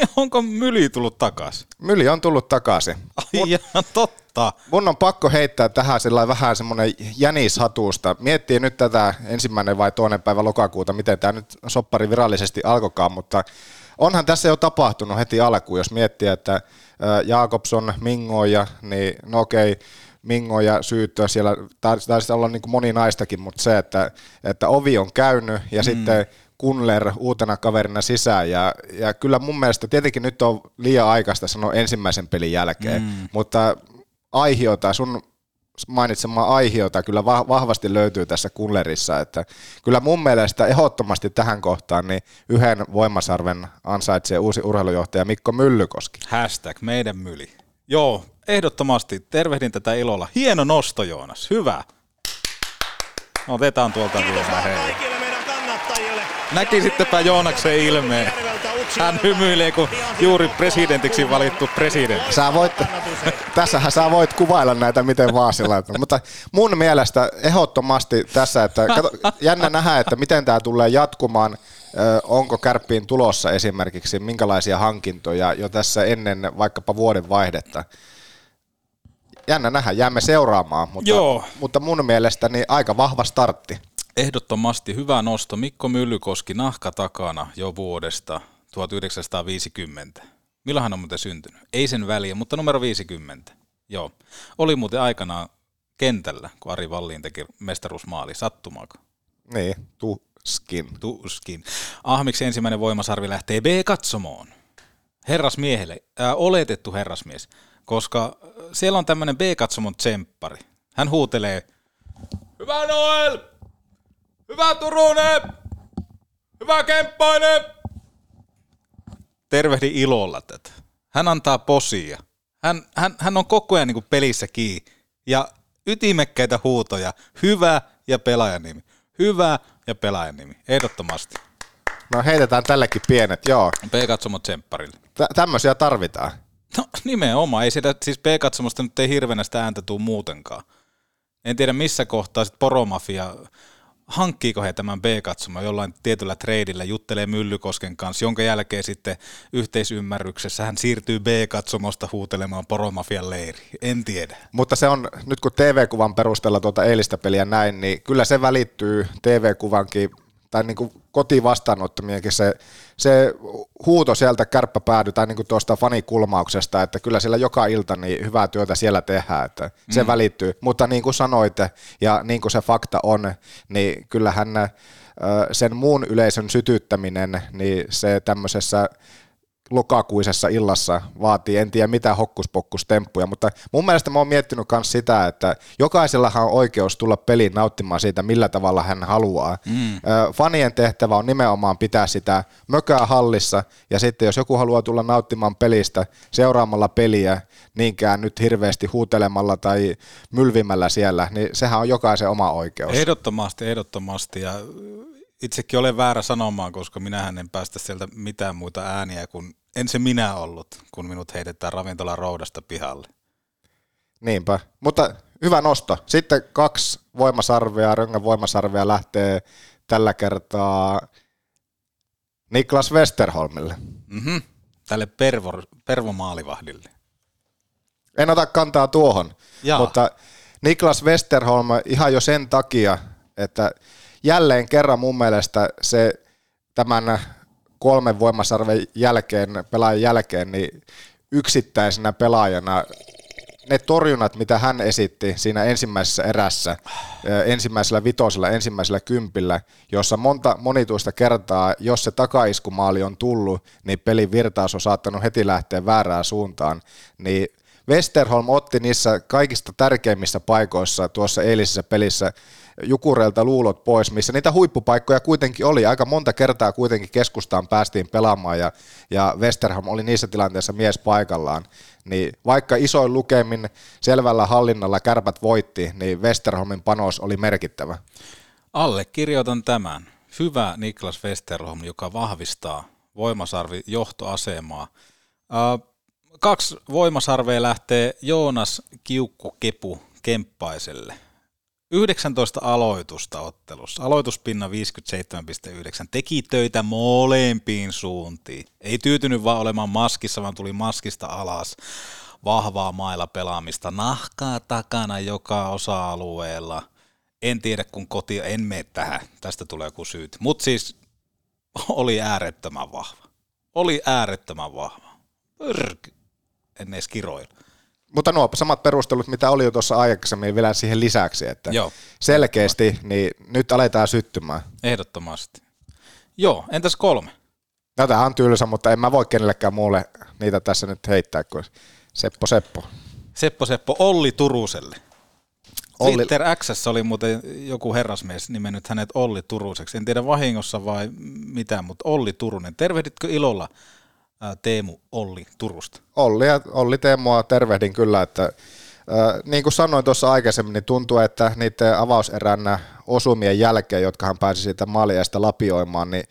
Onko Myli tullut takaisin? Myli on tullut takaisin. Ai ihan totta. Mun on pakko heittää tähän vähän semmoinen jänishatuusta. Miettii nyt tätä ensimmäinen vai toinen päivä lokakuuta, miten tämä nyt soppari virallisesti alkokaan, mutta onhan tässä jo tapahtunut heti alkuun, jos miettii, että Jaakobson, Mingoja, niin no okei, mingoja syyttöä siellä, taisi olla niin kuin moninaistakin, mutta se, että, että ovi on käynyt ja mm. sitten Kunler uutena kaverina sisään ja, ja kyllä mun mielestä tietenkin nyt on liian aikaista sanoa ensimmäisen pelin jälkeen, mm. mutta aihiota, sun mainitsemaan aihiota kyllä vahvasti löytyy tässä Kunlerissa, että kyllä mun mielestä ehdottomasti tähän kohtaan niin yhden voimasarven ansaitsee uusi urheilujohtaja Mikko Myllykoski. Hashtag meidän myli. Joo, ehdottomasti tervehdin tätä ilolla. Hieno nosto Joonas, hyvä. Otetaan tuolta vielä hei. Näkisittepä Joonaksen ilmeen. Hän hymyilee kuin juuri presidentiksi valittu presidentti. Sä voit, tässähän sä voit kuvailla näitä miten vaan sillä Mutta mun mielestä ehdottomasti tässä, että kato, jännä nähdä, että miten tämä tulee jatkumaan. Onko kärppiin tulossa esimerkiksi minkälaisia hankintoja jo tässä ennen vaikkapa vuoden vaihdetta? Jännä nähdä, jäämme seuraamaan, mutta, Joo. mutta mun mielestä niin aika vahva startti. Ehdottomasti hyvä nosto. Mikko Myllykoski nahka takana jo vuodesta 1950. Milloin hän on muuten syntynyt? Ei sen väliä, mutta numero 50. Joo. Oli muuten aikanaan kentällä, kun Ari Valliin teki mestaruusmaali. Sattumaako? Niin, tuskin. Tuskin. Ahmiksi ensimmäinen voimasarvi lähtee B-katsomoon. Herrasmiehelle, äh, oletettu herrasmies, koska siellä on tämmöinen B-katsomon tsemppari. Hän huutelee, Hyvä Noel! Hyvä Turunen! Hyvä Kemppainen! Tervehdi ilolla tätä. Hän antaa posia. Hän, hän, hän on koko ajan niin pelissä kiinni. Ja ytimekkäitä huutoja. Hyvä ja pelaajan nimi. Hyvä ja pelaajan nimi. Ehdottomasti. No heitetään tällekin pienet, joo. P-katsomo tsempparille. Tä- tämmöisiä tarvitaan. No nimenomaan. Ei sitä, siis P-katsomosta nyt ei hirveänä sitä ääntä tuu muutenkaan. En tiedä missä kohtaa sitten poromafia hankkiiko he tämän B-katsoman jollain tietyllä treidillä, juttelee Myllykosken kanssa, jonka jälkeen sitten yhteisymmärryksessä hän siirtyy B-katsomosta huutelemaan poromafian leiri. En tiedä. Mutta se on, nyt kun TV-kuvan perusteella tuota eilistä peliä näin, niin kyllä se välittyy TV-kuvankin tai niin kuin kotivastaanottamienkin se, se huuto sieltä kärppäpäädy tai niin kuin tuosta fanikulmauksesta, että kyllä siellä joka ilta niin hyvää työtä siellä tehdään, että se mm. välittyy. Mutta niin kuin sanoitte ja niin kuin se fakta on, niin kyllähän sen muun yleisön sytyttäminen, niin se tämmöisessä lokakuisessa illassa vaatii, en tiedä mitä hokkuspokkustemppuja, mutta mun mielestä mä oon miettinyt myös sitä, että jokaisellahan on oikeus tulla peliin nauttimaan siitä, millä tavalla hän haluaa. Mm. Fanien tehtävä on nimenomaan pitää sitä mökää hallissa, ja sitten jos joku haluaa tulla nauttimaan pelistä seuraamalla peliä, niinkään nyt hirveästi huutelemalla tai mylvimällä siellä, niin sehän on jokaisen oma oikeus. Ehdottomasti, ehdottomasti, ja itsekin olen väärä sanomaan, koska minähän en päästä sieltä mitään muita ääniä kuin en se minä ollut, kun minut heitetään ravintolan roudasta pihalle. Niinpä, mutta hyvä nosto. Sitten kaksi voimasarvea, Röngän voimasarvea lähtee tällä kertaa Niklas Westerholmille. Mm-hmm. Tälle pervo, pervomaalivahdille. En ota kantaa tuohon, Jaa. mutta Niklas Westerholm ihan jo sen takia, että jälleen kerran mun mielestä se tämän kolmen voimasarven jälkeen, pelaajan jälkeen, niin yksittäisenä pelaajana ne torjunnat, mitä hän esitti siinä ensimmäisessä erässä, ensimmäisellä vitosella, ensimmäisellä kympillä, jossa monta monituista kertaa, jos se takaiskumaali on tullut, niin pelin virtaus on saattanut heti lähteä väärään suuntaan, niin Westerholm otti niissä kaikista tärkeimmissä paikoissa tuossa eilisessä pelissä Jukureilta luulot pois, missä niitä huippupaikkoja kuitenkin oli. Aika monta kertaa kuitenkin keskustaan päästiin pelaamaan ja, ja Westerholm oli niissä tilanteissa mies paikallaan. Niin vaikka isoin lukemin selvällä hallinnalla kärpät voitti, niin Westerholmin panos oli merkittävä. Allekirjoitan tämän. Hyvä Niklas Westerholm, joka vahvistaa voimasarvi johtoasemaa. Uh, kaksi voimasarvea lähtee Joonas Kiukku Kepu Kemppaiselle. 19 aloitusta ottelussa. Aloituspinna 57,9. Teki töitä molempiin suuntiin. Ei tyytynyt vaan olemaan maskissa, vaan tuli maskista alas. Vahvaa mailla pelaamista. Nahkaa takana joka osa-alueella. En tiedä kun koti, en mene tähän. Tästä tulee joku syyt. Mutta siis oli äärettömän vahva. Oli äärettömän vahva. Pyrk. En edes kiroilla. Mutta nuo samat perustelut, mitä oli jo tuossa aikaisemmin vielä siihen lisäksi, että Joo. selkeästi niin nyt aletaan syttymään. Ehdottomasti. Joo, entäs kolme? No tämä on tylsä, mutta en mä voi kenellekään muulle niitä tässä nyt heittää kuin Seppo Seppo. Seppo Seppo Olli Turuselle. Olli- Twitter Xssä oli muuten joku herrasmies nimennyt hänet Olli Turuseksi. En tiedä vahingossa vai mitä, mutta Olli Turunen. Tervehditkö ilolla Teemu Olli Turusta? Olli, ja Olli Teemua tervehdin kyllä, että niin kuin sanoin tuossa aikaisemmin, niin tuntuu, että niiden avauserän osumien jälkeen, jotka hän pääsi siitä maaliaista lapioimaan, niin,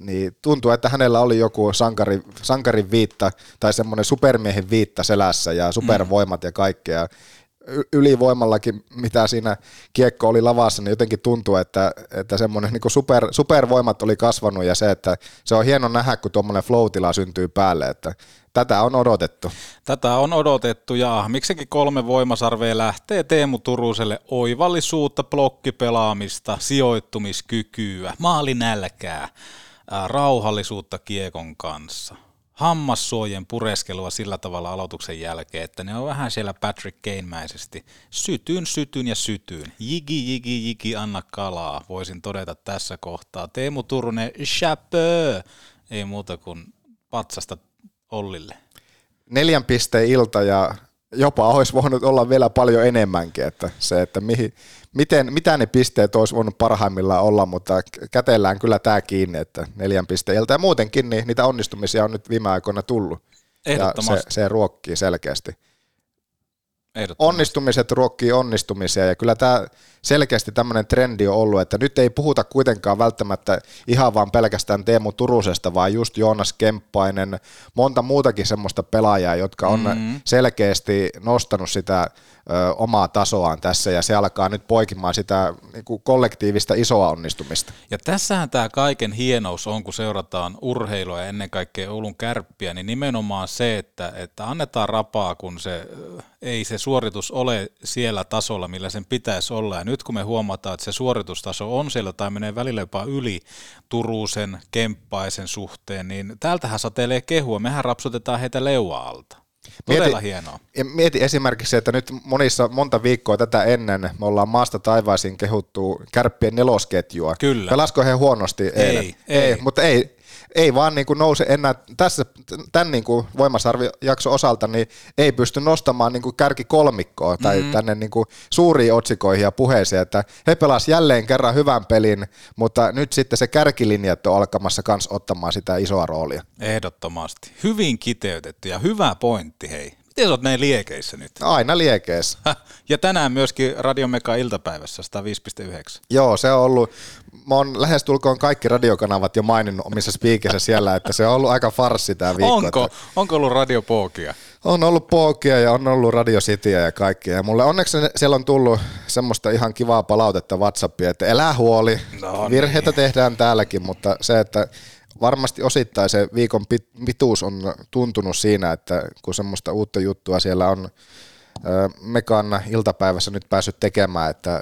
niin tuntuu, että hänellä oli joku sankari, sankarin viitta tai semmoinen supermiehen viitta selässä ja supervoimat ja kaikkea. Ylivoimallakin, mitä siinä kiekko oli lavassa, niin jotenkin tuntuu, että, että semmoinen niin super, supervoimat oli kasvanut ja se, että se on hieno nähdä, kun tuommoinen flow syntyy päälle, että tätä on odotettu. Tätä on odotettu ja miksekin kolme voimasarvea lähtee Teemu Turuselle oivallisuutta, blokkipelaamista, sijoittumiskykyä, maalinälkää, ää, rauhallisuutta kiekon kanssa. Hammassuojen pureskelua sillä tavalla aloituksen jälkeen, että ne on vähän siellä Patrick Kane-mäisesti. Sytyn, sytyn ja sytyn. Jigi, jigi, jigi, anna kalaa, voisin todeta tässä kohtaa. Teemu Turunen, chapeau! Ei muuta kuin patsasta Ollille. neljän pisteen ilta ja jopa olisi voinut olla vielä paljon enemmänkin, että se, että mihin, miten, mitä ne pisteet olisi voinut parhaimmillaan olla, mutta kätellään kyllä tämä kiinni, että neljän pisteen ilta ja muutenkin niin niitä onnistumisia on nyt viime aikoina tullut. Ja se, se ruokkii selkeästi. Ehdottomasti. Onnistumiset ruokkii onnistumisia ja kyllä tämä selkeästi tämmöinen trendi on ollut, että nyt ei puhuta kuitenkaan välttämättä ihan vaan pelkästään Teemu Turusesta, vaan just Joonas Kemppainen, monta muutakin semmoista pelaajaa, jotka on Mm. selkeästi nostanut sitä ö, omaa tasoaan tässä ja se alkaa nyt poikimaan sitä niin kuin kollektiivista isoa onnistumista. Ja tässähän tämä kaiken hienous on, kun seurataan urheilua ja ennen kaikkea Oulun kärppiä, niin nimenomaan se, että, että annetaan rapaa, kun se ei se suoritus ole siellä tasolla, millä sen pitäisi olla. Ja nyt kun me huomataan, että se suoritustaso on siellä tai menee välillä jopa yli Turusen, Kemppaisen suhteen, niin täältähän satelee kehua. Mehän rapsutetaan heitä leua alta. Todella hienoa. Ja mieti esimerkiksi, että nyt monissa, monta viikkoa tätä ennen me ollaan maasta taivaisiin kehuttu kärppien nelosketjua. Kyllä. Pelasko he huonosti eilen? ei. ei. Mutta ei, ei vaan niin kuin nouse enää tässä, tämän niin kuin voimasarvijakson osalta, niin ei pysty nostamaan niin kuin kärki kolmikkoa tai Mm. tänne niin kuin suuriin otsikoihin ja puheisiin, että he pelas jälleen kerran hyvän pelin, mutta nyt sitten se kärkilinjat on alkamassa kans ottamaan sitä isoa roolia. Ehdottomasti. Hyvin kiteytetty ja hyvä pointti, hei. Miten sä oot näin liekeissä nyt? Aina liekeissä. Ja tänään myöskin Radio Mega iltapäivässä 105.9. Joo, se on ollut, mä oon lähestulkoon kaikki radiokanavat jo maininnut omissa spiikissä siellä, että se on ollut aika farssi tämä viikko. Onko, että onko ollut radiopookia? On ollut Pookia ja on ollut Radio Cityä ja kaikkia. Ja mulle onneksi siellä on tullut semmoista ihan kivaa palautetta Whatsappia, että elää huoli, No virheitä tehdään täälläkin, mutta se, että varmasti osittain se viikon pit- pituus on tuntunut siinä, että kun semmoista uutta juttua siellä on Mekan iltapäivässä nyt päässyt tekemään, että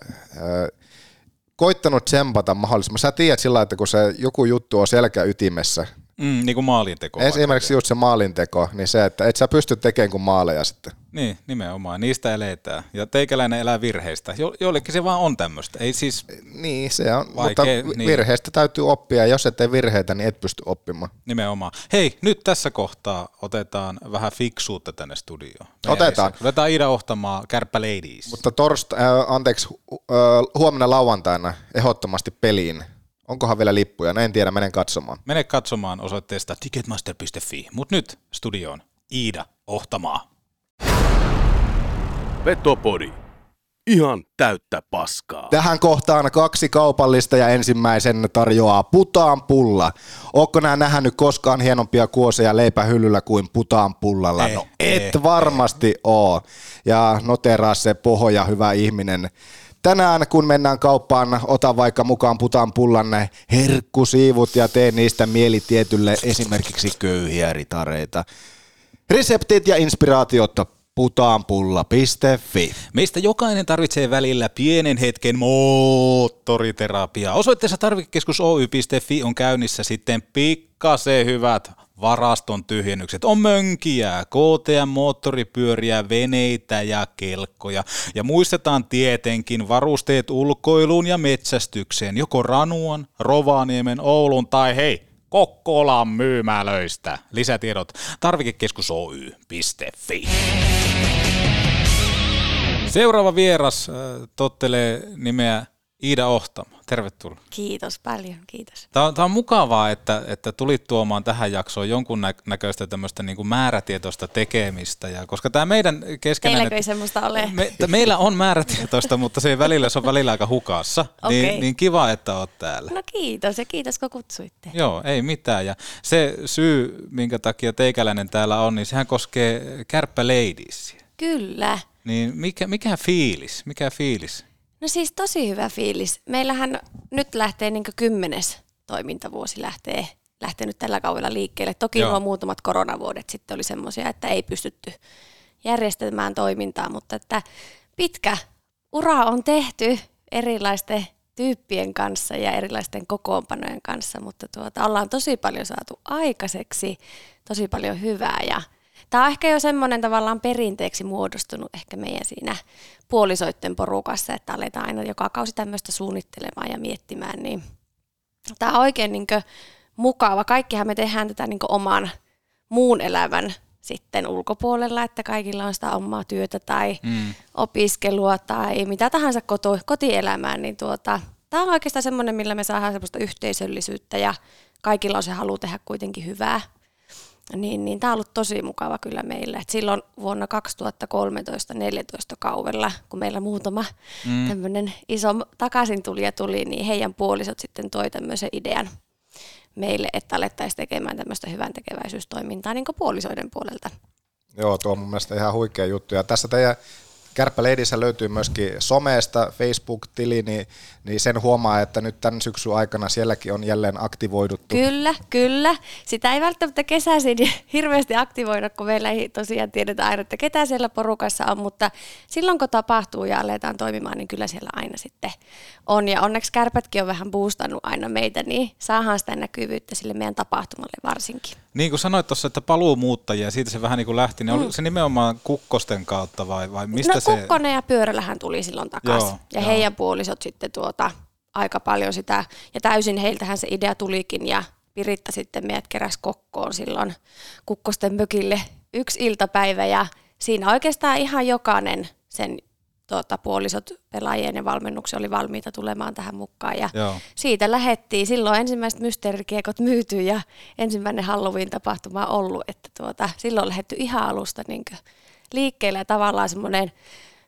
koittanut tsempata mahdollisimman. Sä tiedät sillä, että kun se joku juttu on selkäytimessä, Mm, niin kuin maalinteko. esimerkiksi just se maalinteko, niin se, että et sä pysty tekemään kuin maaleja sitten. Niin, nimenomaan. Niistä eletään. Ja teikäläinen elää virheistä. Jo, joillekin se vaan on tämmöistä. Ei siis Niin, se on, Vaikea, mutta niin. virheistä täytyy oppia, ja jos et tee virheitä, niin et pysty oppimaan. nimenomaan. Hei, nyt tässä kohtaa otetaan vähän fiksuutta tänne studioon. Meidän Otetaan. lisäksi. Otetaan Ida Ohtamaa, Kärppä Ladies. Mutta torsta, äh, anteeksi, äh, huomenna lauantaina ehdottomasti peliin. Onkohan vielä lippuja? No en tiedä, menen katsomaan. Mene katsomaan osoitteesta ticketmaster.fi. Mutta nyt studioon Iida Ohtamaa. Petopodi. Ihan täyttä paskaa. Tähän kohtaan kaksi kaupallista ja ensimmäisen tarjoaa Putaan pulla. Ootko nää nähnyt koskaan hienompia kuoseja leipähyllyllä kuin Putaan pullalla? Ei, no et ei, varmasti oo. Ja noteraa se pohja, hyvä ihminen. Tänään kun mennään kauppaan, ota vaikka mukaan Putaan pullan herkkusiivut ja tee niistä mielitietylle esimerkiksi köyhiä ritareita. Reseptit ja inspiraatiot putaanpulla.fi. Meistä jokainen tarvitsee välillä pienen hetken moottoriterapiaa. Osoitteessa tarvikekeskus Oy.fi on käynnissä sitten pikkasen hyvät varaston tyhjennykset. On mönkiä, KTM, moottoripyöriä, veneitä ja kelkkoja. Ja muistetaan tietenkin varusteet ulkoiluun ja metsästykseen, joko Ranuan, Rovaniemen, Oulun tai hei, Kokkolan myymälöistä. Lisätiedot tarvikekeskus Oy.fi. Seuraava vieras äh, tottelee nimeä Iida Ohtamo. Tervetuloa. Kiitos paljon, kiitos. Tämä on, tämä on mukavaa, että, että tulit tuomaan tähän jaksoon jonkun nä- näköistä tämmöistä niin kuin määrätietoista tekemistä, ja koska tämä meidän keskenään... Teilläkö ei semmoista ole? Me, meillä on määrätietoista, mutta se välillä, se on välillä aika hukassa. Okay. Niin, niin kiva, että olet täällä. No kiitos ja kiitos kun kutsuitte. Joo, ei mitään. Ja se syy, minkä takia teikäläinen täällä on, niin sehän koskee Kärppä Ladies. Kyllä. Niin mikä, mikä fiilis? Mikä fiilis? No siis tosi hyvä fiilis. Meillähän nyt lähtee niin kymmenes toimintavuosi lähtee, lähtenyt tällä kaudella liikkeelle. Toki Joo. nuo muutamat koronavuodet sitten oli semmoisia, että ei pystytty järjestämään toimintaa, mutta että pitkä ura on tehty erilaisten tyyppien kanssa ja erilaisten kokoonpanojen kanssa, mutta tuota, ollaan tosi paljon saatu aikaiseksi, tosi paljon hyvää ja Tämä on ehkä jo semmoinen tavallaan perinteeksi muodostunut ehkä meidän siinä puolisoitten porukassa, että aletaan aina joka kausi tämmöistä suunnittelemaan ja miettimään, niin tämä on oikein niin mukava. Kaikkihan me tehdään tätä niin oman muun elämän sitten ulkopuolella, että kaikilla on sitä omaa työtä tai mm. opiskelua tai mitä tahansa koto, kotielämään, niin tuota, tämä on oikeastaan semmoinen, millä me saadaan semmoista yhteisöllisyyttä ja kaikilla on se halu tehdä kuitenkin hyvää niin, niin tämä on ollut tosi mukava kyllä meille. Et silloin vuonna 2013-2014 kaudella, kun meillä muutama mm. tämmöinen iso takaisin tuli ja tuli, niin heidän puolisot sitten toi tämmöisen idean meille, että alettaisiin tekemään tämmöistä hyvän tekeväisyystoimintaa niin puolisoiden puolelta. Joo, tuo on mun mielestä ihan huikea juttu. Ja tässä teidän Kärppä Ladiesä löytyy myöskin somesta, Facebook-tili, niin, niin sen huomaa, että nyt tämän syksyn aikana sielläkin on jälleen aktivoiduttu. Kyllä, kyllä. Sitä ei välttämättä kesäisin hirveästi aktivoida, kun meillä ei tosiaan tiedetä aina, että ketä siellä porukassa on, mutta silloin kun tapahtuu ja aletaan toimimaan, niin kyllä siellä aina sitten on. Ja onneksi kärpätkin on vähän boostannut aina meitä, niin saadaan sitä näkyvyyttä sille meidän tapahtumalle varsinkin. Niin kuin sanoit tuossa, että paluumuuttajia, siitä se vähän niin kuin lähti, niin mm. se nimenomaan kukkosten kautta vai, vai mistä no, se? kukkonen ja pyörällähän tuli silloin takaisin. Joo, ja joo. heidän puolisot sitten tuota, aika paljon sitä, ja täysin heiltähän se idea tulikin, ja Piritta sitten meidät keräs kokkoon silloin kukkosten mökille yksi iltapäivä, ja siinä oikeastaan ihan jokainen sen tuota, puolisot pelaajien ja valmennuksen oli valmiita tulemaan tähän mukaan. Ja Joo. siitä lähettiin. Silloin ensimmäiset mysteerikiekot myyty ja ensimmäinen Halloween-tapahtuma ollut. Että tuota, silloin on lähetty ihan alusta niin liikkeelle ja tavallaan semmoinen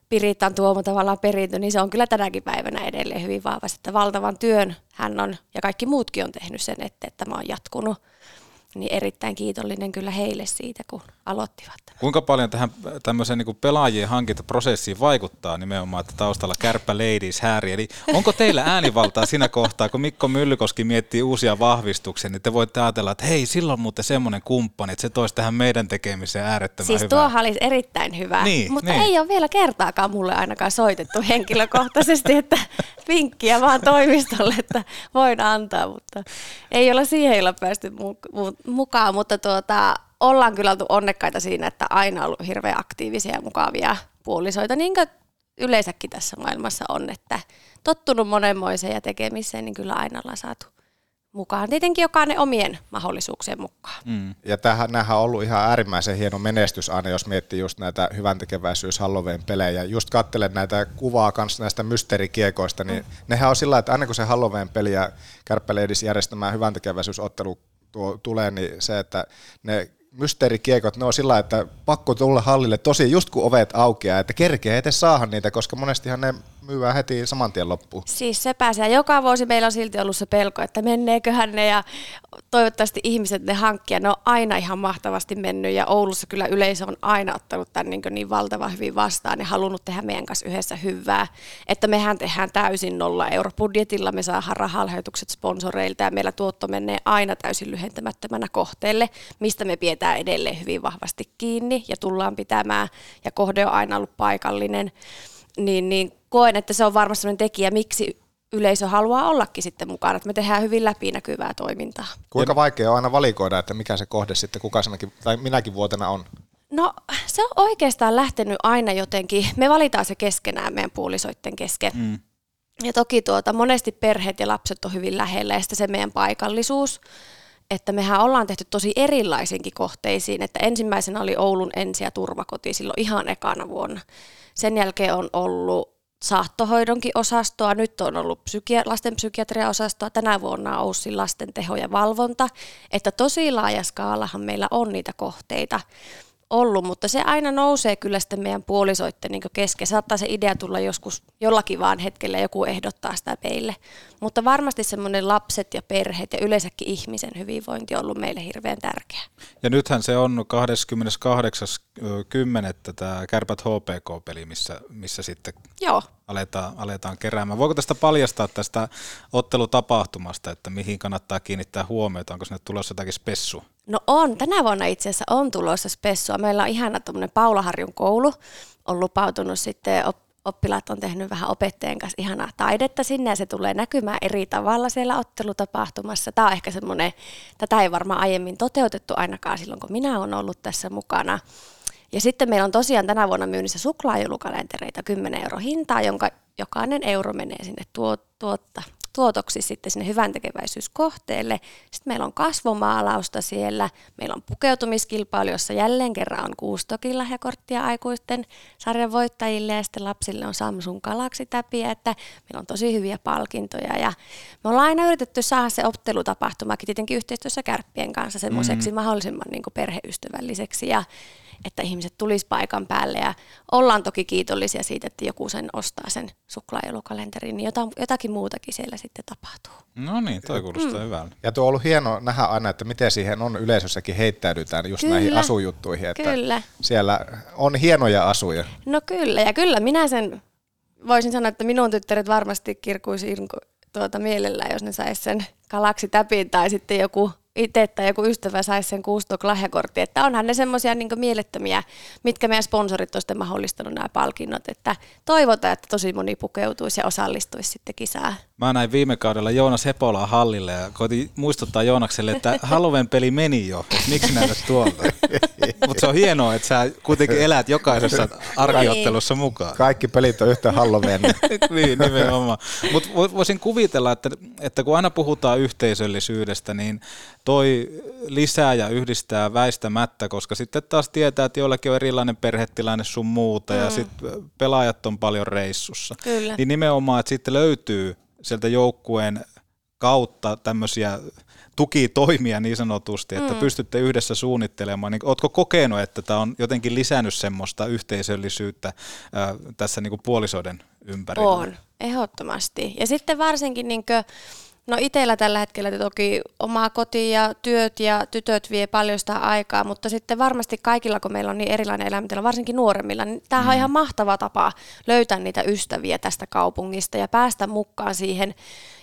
Piritan tuoma tavallaan perintö, niin se on kyllä tänäkin päivänä edelleen hyvin vahvasti, että valtavan työn hän on ja kaikki muutkin on tehnyt sen, että, että tämä on jatkunut niin erittäin kiitollinen kyllä heille siitä, kun aloittivat. Kuinka paljon tähän tämmöiseen niin pelaajien hankintaprosessiin vaikuttaa nimenomaan, että taustalla kärppä ladies hääri, eli onko teillä äänivaltaa siinä kohtaa, kun Mikko Myllykoski miettii uusia vahvistuksia, niin te voitte ajatella, että hei, silloin muuten semmoinen kumppani, että se toisi tähän meidän tekemiseen äärettömän siis hyvää. Siis tuohan olisi erittäin hyvä, niin, mutta niin. ei ole vielä kertaakaan mulle ainakaan soitettu henkilökohtaisesti, että vinkkiä vaan toimistolle, että voin antaa, mutta ei ole siihen päästy mu- mukaan, mutta tuota, ollaan kyllä oltu onnekkaita siinä, että aina ollut hirveän aktiivisia ja mukavia puolisoita, niin kuin yleensäkin tässä maailmassa on, että tottunut monenmoiseen ja tekemiseen, niin kyllä aina ollaan saatu mukaan. Tietenkin jokainen omien mahdollisuuksien mukaan. Mm. Ja tämähän, nämähän on ollut ihan äärimmäisen hieno menestys aina, jos miettii just näitä hyvän tekeväisyys Halloween pelejä. Just katselen näitä kuvaa kanssa näistä mysteerikiekoista, niin mm. nehän on sillä että aina kun se Halloween peli ja Kärppäleidis järjestämään hyvän tekeväisyysottelu tuo, tulee, niin se, että ne mysteerikiekot, ne on sillä että pakko tulla hallille tosi just kun ovet aukeaa, että kerkeä etes saahan niitä, koska monestihan ne myyvää heti saman tien loppuun. Siis se pääsee. Joka vuosi meillä on silti ollut se pelko, että menneeköhän ne ja toivottavasti ihmiset ne hankkia. Ne on aina ihan mahtavasti mennyt ja Oulussa kyllä yleisö on aina ottanut tämän niin, niin valtavan hyvin vastaan ja halunnut tehdä meidän kanssa yhdessä hyvää. Että mehän tehdään täysin nolla euro budjetilla, me saadaan rahalahjoitukset sponsoreilta ja meillä tuotto menee aina täysin lyhentämättömänä kohteelle, mistä me pidetään edelleen hyvin vahvasti kiinni ja tullaan pitämään ja kohde on aina ollut paikallinen. Niin, niin koen, että se on varmasti sellainen tekijä, miksi yleisö haluaa ollakin sitten mukana, että me tehdään hyvin läpinäkyvää toimintaa. Kuinka vaikea on aina valikoida, että mikä se kohde sitten kuka tai minäkin vuotena on? No se on oikeastaan lähtenyt aina jotenkin, me valitaan se keskenään meidän puolisoitten kesken. Mm. Ja toki tuota, monesti perheet ja lapset on hyvin lähellä ja sitten se meidän paikallisuus, että mehän ollaan tehty tosi erilaisinkin kohteisiin, että ensimmäisenä oli Oulun ensi- ja turvakoti silloin ihan ekana vuonna. Sen jälkeen on ollut saattohoidonkin osastoa, nyt on ollut psykia- lasten psykiatriaosastoa, tänä vuonna on Oussin lasten teho ja valvonta, että tosi laaja skaalahan meillä on niitä kohteita ollut, mutta se aina nousee kyllä sitten meidän puolisoitten niin kesken. Saattaa se idea tulla joskus jollakin vaan hetkellä, joku ehdottaa sitä meille. Mutta varmasti semmoinen lapset ja perheet ja yleensäkin ihmisen hyvinvointi on ollut meille hirveän tärkeä. Ja nythän se on 28.10. tämä Kärpät HPK-peli, missä, missä sitten Joo. Aletaan, aletaan keräämään. Voiko tästä paljastaa tästä ottelutapahtumasta, että mihin kannattaa kiinnittää huomiota? Onko sinne tulossa jotakin spessu? No on, tänä vuonna itse asiassa on tulossa spessua. Meillä on ihana tuommoinen Paulaharjun koulu, on lupautunut sitten oppilaat on tehnyt vähän opettajien kanssa ihanaa taidetta sinne ja se tulee näkymään eri tavalla siellä ottelutapahtumassa. Tämä on ehkä semmoinen, tätä ei varmaan aiemmin toteutettu ainakaan silloin, kun minä olen ollut tässä mukana. Ja sitten meillä on tosiaan tänä vuonna myynnissä suklaajoulukalentereita 10 euro hintaa, jonka jokainen euro menee sinne tuo, tuotta, tuotoksi sitten sinne hyvän tekeväisyyskohteelle. Sitten meillä on kasvomaalausta siellä, meillä on pukeutumiskilpailu, jossa jälleen kerran on kuustokin lahjakorttia aikuisten sarjan voittajille ja sitten lapsille on Samsung Galaxy täpiä, että meillä on tosi hyviä palkintoja ja me ollaan aina yritetty saada se ottelutapahtumakin tietenkin yhteistyössä kärppien kanssa semmoiseksi mm. mahdollisimman niin perheystävälliseksi ja että ihmiset tulisi paikan päälle ja ollaan toki kiitollisia siitä, että joku sen ostaa sen suklaajoulukalenterin, niin jotakin muutakin siellä sitten tapahtuu. No niin, toi kuulostaa mm. hyvältä. Ja tuo on ollut hieno nähdä aina, että miten siihen on yleisössäkin heittäydytään just kyllä, näihin asujuttuihin, että kyllä. siellä on hienoja asuja. No kyllä, ja kyllä minä sen voisin sanoa, että minun tyttäret varmasti kirkuisi tuota mielellään, jos ne saisi sen kalaksi täpin tai sitten joku itse tai joku ystävä saisi sen kuustok lahjakortti. Että onhan ne semmoisia niin mielettömiä, mitkä meidän sponsorit on sitten mahdollistanut nämä palkinnot. Että toivotaan, että tosi moni pukeutuisi ja osallistuisi sitten kisaan. Mä näin viime kaudella Joonas Hepolaa hallille ja koitin muistuttaa Joonakselle, että Halloween peli meni jo, että miksi näytät tuolta. Mutta se on hienoa, että sä kuitenkin elät jokaisessa arkiottelussa mukaan. Kaikki pelit on yhtä Halloween. niin, nimenomaan. Mutta voisin kuvitella, että, että kun aina puhutaan yhteisöllisyydestä, niin toi lisää ja yhdistää väistämättä, koska sitten taas tietää, että joillakin on erilainen perhetilanne sun muuta mm. ja sitten pelaajat on paljon reissussa. Kyllä. Niin nimenomaan, että sitten löytyy sieltä joukkueen kautta tämmöisiä tukitoimia niin sanotusti, että mm. pystytte yhdessä suunnittelemaan. Niin, oletko kokenut, että tämä on jotenkin lisännyt semmoista yhteisöllisyyttä ää, tässä niin kuin puolisoiden ympärillä? On, ehdottomasti. Ja sitten varsinkin niin kuin, No itsellä tällä hetkellä toki omaa koti ja työt ja tytöt vie paljon sitä aikaa, mutta sitten varmasti kaikilla, kun meillä on niin erilainen elämä, varsinkin nuoremmilla, niin tämähän mm. on ihan mahtava tapa löytää niitä ystäviä tästä kaupungista ja päästä mukaan siihen.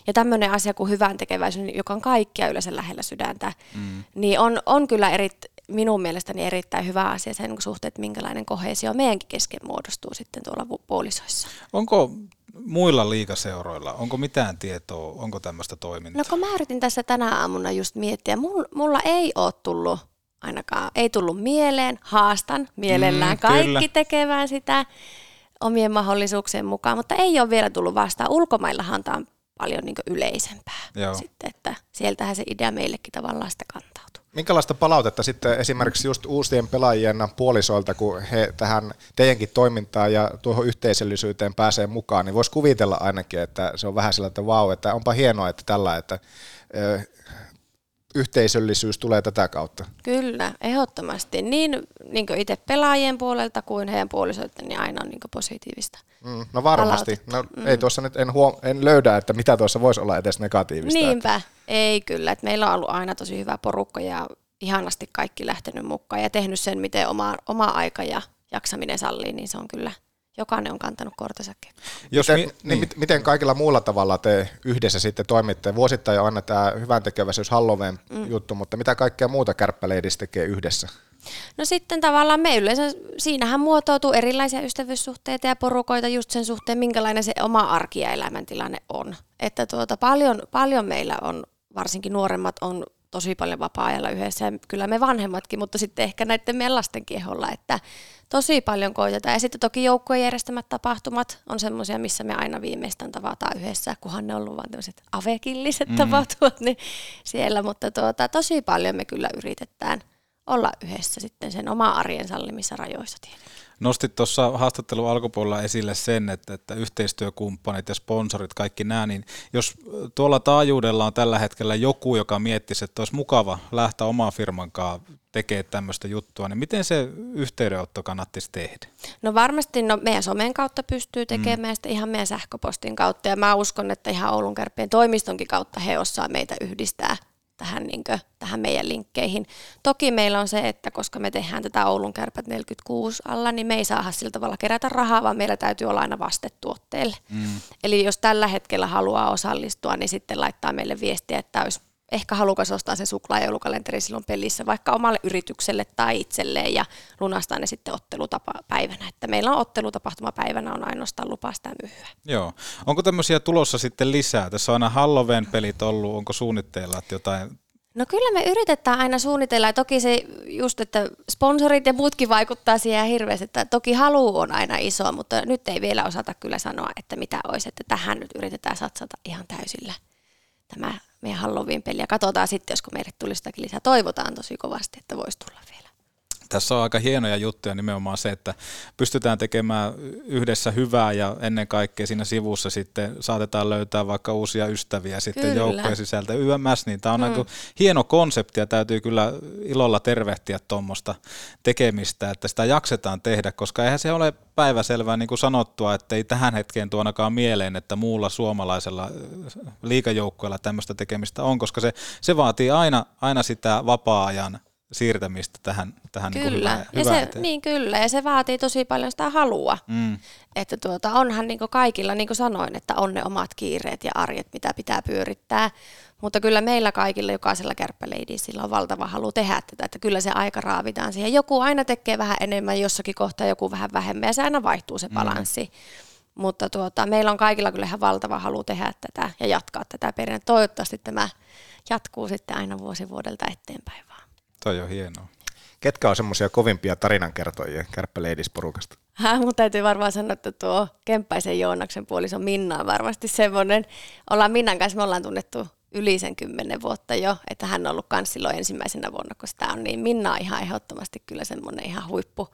Ja tämmöinen asia kuin hyvän tekeväisyys, joka on kaikkia yleensä lähellä sydäntä, mm. niin on, on kyllä eri, minun mielestäni erittäin hyvä asia sen suhteen, että minkälainen kohesio meidänkin kesken muodostuu sitten tuolla puolisoissa. Onko muilla liikaseuroilla, onko mitään tietoa, onko tämmöistä toimintaa? No kun mä yritin tässä tänä aamuna just miettiä, mulla ei ole tullut ainakaan, ei tullut mieleen, haastan mielellään mm, kaikki kyllä. tekevään sitä omien mahdollisuuksien mukaan, mutta ei ole vielä tullut vastaan. Ulkomaillahan tämä on paljon niin yleisempää Joo. sitten, että sieltähän se idea meillekin tavallaan sitä kantautuu. Minkälaista palautetta sitten esimerkiksi just uusien pelaajien puolisoilta, kun he tähän teidänkin toimintaan ja tuohon yhteisöllisyyteen pääsee mukaan, niin voisi kuvitella ainakin, että se on vähän sillä, että vau, että onpa hienoa, että tällä, että yhteisöllisyys tulee tätä kautta. Kyllä, ehdottomasti. Niin, niin itse pelaajien puolelta kuin heidän puolisoiden, niin aina on niin positiivista. Mm, no varmasti. No, mm. Ei tuossa nyt en, huom- en löydä, että mitä tuossa voisi olla edes negatiivista. Niinpä, että... ei kyllä. Että meillä on ollut aina tosi hyvä porukka ja ihanasti kaikki lähtenyt mukaan ja tehnyt sen, miten oma, oma aika ja jaksaminen sallii, niin se on kyllä – jokainen on kantanut kortensa Jos miten, mi- niin. niin. miten kaikilla muulla tavalla te yhdessä sitten toimitte? Vuosittain on aina tämä hyvän tekeväisyys Halloween mm. juttu, mutta mitä kaikkea muuta kärppäleidistä tekee yhdessä? No sitten tavallaan me yleensä, siinähän muotoutuu erilaisia ystävyyssuhteita ja porukoita just sen suhteen, minkälainen se oma arki ja elämäntilanne on. Että tuota, paljon, paljon meillä on, varsinkin nuoremmat on tosi paljon vapaa-ajalla yhdessä ja kyllä me vanhemmatkin, mutta sitten ehkä näiden meidän lasten keholla, että tosi paljon koitetaan. Ja sitten toki joukkueen järjestämät tapahtumat on semmoisia, missä me aina viimeistään tavataan yhdessä, kunhan ne on ollut vain tämmöiset avekilliset mm. tapahtumat, niin siellä, mutta tuota, tosi paljon me kyllä yritetään olla yhdessä sitten sen oma arjen sallimissa rajoissa tietenkin. Nostit tuossa haastattelun alkupuolella esille sen, että, että yhteistyökumppanit ja sponsorit, kaikki nämä, niin jos tuolla taajuudella on tällä hetkellä joku, joka miettisi, että olisi mukava lähteä omaa firman kanssa tekee tämmöistä juttua, niin miten se yhteydenotto kannattaisi tehdä? No varmasti no, meidän somen kautta pystyy tekemään mm. sitä ihan meidän sähköpostin kautta ja mä uskon, että ihan Oulun kärppien toimistonkin kautta he osaa meitä yhdistää tähän, niin kuin, tähän meidän linkkeihin. Toki meillä on se, että koska me tehdään tätä Oulun kärpät 46 alla, niin me ei saada sillä tavalla kerätä rahaa, vaan meillä täytyy olla aina vastetuotteelle. Mm. Eli jos tällä hetkellä haluaa osallistua, niin sitten laittaa meille viestiä, että olisi ehkä halukas ostaa se suklaa- ja joulukalenteri silloin pelissä vaikka omalle yritykselle tai itselleen ja lunastaa ne sitten ottelutapapäivänä. Että meillä on ottelutapahtumapäivänä on ainoastaan lupa sitä myyä. Joo. Onko tämmöisiä tulossa sitten lisää? Tässä on aina Halloween pelit ollut. Onko suunnitteilla että jotain No kyllä me yritetään aina suunnitella ja toki se just, että sponsorit ja muutkin vaikuttaa siihen hirveästi, että toki halu on aina iso, mutta nyt ei vielä osata kyllä sanoa, että mitä olisi, että tähän nyt yritetään satsata ihan täysillä tämä meidän Halloween-peli ja katsotaan sitten, josko meille tulisi jotakin lisää. Toivotaan tosi kovasti, että voisi tulla vielä. Tässä on aika hienoja juttuja nimenomaan se, että pystytään tekemään yhdessä hyvää ja ennen kaikkea siinä sivussa sitten saatetaan löytää vaikka uusia ystäviä sitten joukkojen sisältä YMS, niin tämä on mm. hieno konsepti ja täytyy kyllä ilolla tervehtiä tuommoista tekemistä, että sitä jaksetaan tehdä, koska eihän se ole päiväselvää niin kuin sanottua, että ei tähän hetkeen tuonakaan mieleen, että muulla suomalaisella liikajoukkueella tämmöistä tekemistä on, koska se, se vaatii aina, aina sitä vapaa-ajan siirtämistä tähän, tähän kyllä. Niin hyvään, ja hyvään se, Niin kyllä, ja se vaatii tosi paljon sitä halua. Mm. Että tuota, onhan niin kaikilla, niin kuin sanoin, että on ne omat kiireet ja arjet, mitä pitää pyörittää. Mutta kyllä meillä kaikilla, jokaisella kärppäleidisillä on valtava halu tehdä tätä, että kyllä se aika raavitaan siihen. Joku aina tekee vähän enemmän jossakin kohtaa, joku vähän vähemmän, ja se aina vaihtuu se mm. balanssi. Mm. Mutta tuota, meillä on kaikilla kyllä ihan valtava halu tehdä tätä ja jatkaa tätä perinnettä. Toivottavasti tämä jatkuu sitten aina vuosi vuodelta eteenpäin. Toi on hienoa. Ketkä on semmoisia kovimpia tarinankertojia kärppäleidisporukasta? Häh, mutta täytyy varmaan sanoa, että tuo Kemppaisen Joonaksen puoliso Minna on varmasti semmoinen. Ollaan Minnan kanssa, me ollaan tunnettu yli sen kymmenen vuotta jo, että hän on ollut kans silloin ensimmäisenä vuonna, kun sitä on, niin Minna on ihan ehdottomasti kyllä semmoinen ihan huippu,